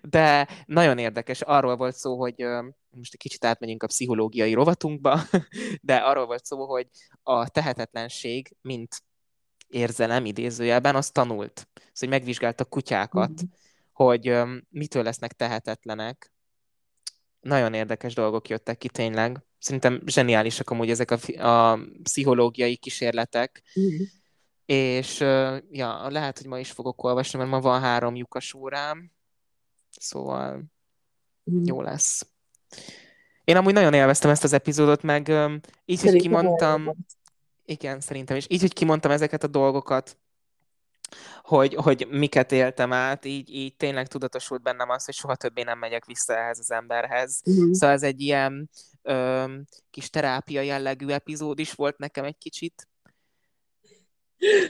De nagyon érdekes, arról volt szó, hogy most egy kicsit átmegyünk a pszichológiai rovatunkba, de arról volt szó, hogy a tehetetlenség, mint érzelem idézőjelben, az tanult. Szóval, hogy megvizsgáltak kutyákat, mm-hmm. hogy mitől lesznek tehetetlenek, nagyon érdekes dolgok jöttek ki tényleg. Szerintem zseniálisak amúgy ezek a, a pszichológiai kísérletek. Mm. És ja, lehet, hogy ma is fogok olvasni, mert ma van három lyukas órám. Szóval mm. jó lesz. Én amúgy nagyon élveztem ezt az epizódot, meg így, Szerintem hogy kimondtam... Igen, szerintem is. Így, hogy kimondtam ezeket a dolgokat, hogy, hogy miket éltem át, így, így tényleg tudatosult bennem az, hogy soha többé nem megyek vissza ehhez az emberhez. Uh-huh. Szóval ez egy ilyen ö, kis terápia jellegű epizód is volt nekem egy kicsit.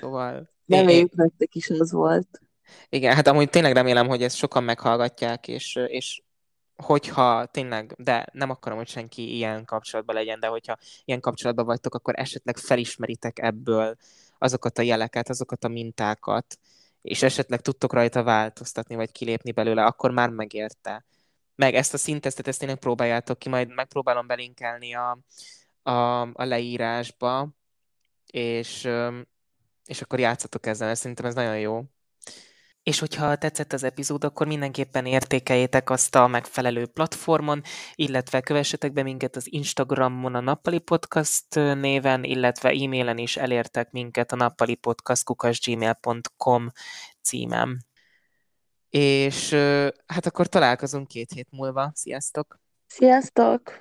Szóval... Reméljük, nektek is az volt. Igen, hát amúgy tényleg remélem, hogy ezt sokan meghallgatják, és, és hogyha tényleg, de nem akarom, hogy senki ilyen kapcsolatban legyen, de hogyha ilyen kapcsolatban vagytok, akkor esetleg felismeritek ebből azokat a jeleket, azokat a mintákat, és esetleg tudtok rajta változtatni, vagy kilépni belőle, akkor már megérte. Meg ezt a szintesztet, ezt tényleg próbáljátok ki, majd megpróbálom belinkelni a, a, a leírásba, és, és akkor játszatok ezzel, szerintem ez nagyon jó. És hogyha tetszett az epizód, akkor mindenképpen értékeljétek azt a megfelelő platformon, illetve kövessetek be minket az Instagramon a Nappali Podcast néven, illetve e-mailen is elértek minket a nappalipodcast.gmail.com címem. És hát akkor találkozunk két hét múlva. Sziasztok! Sziasztok!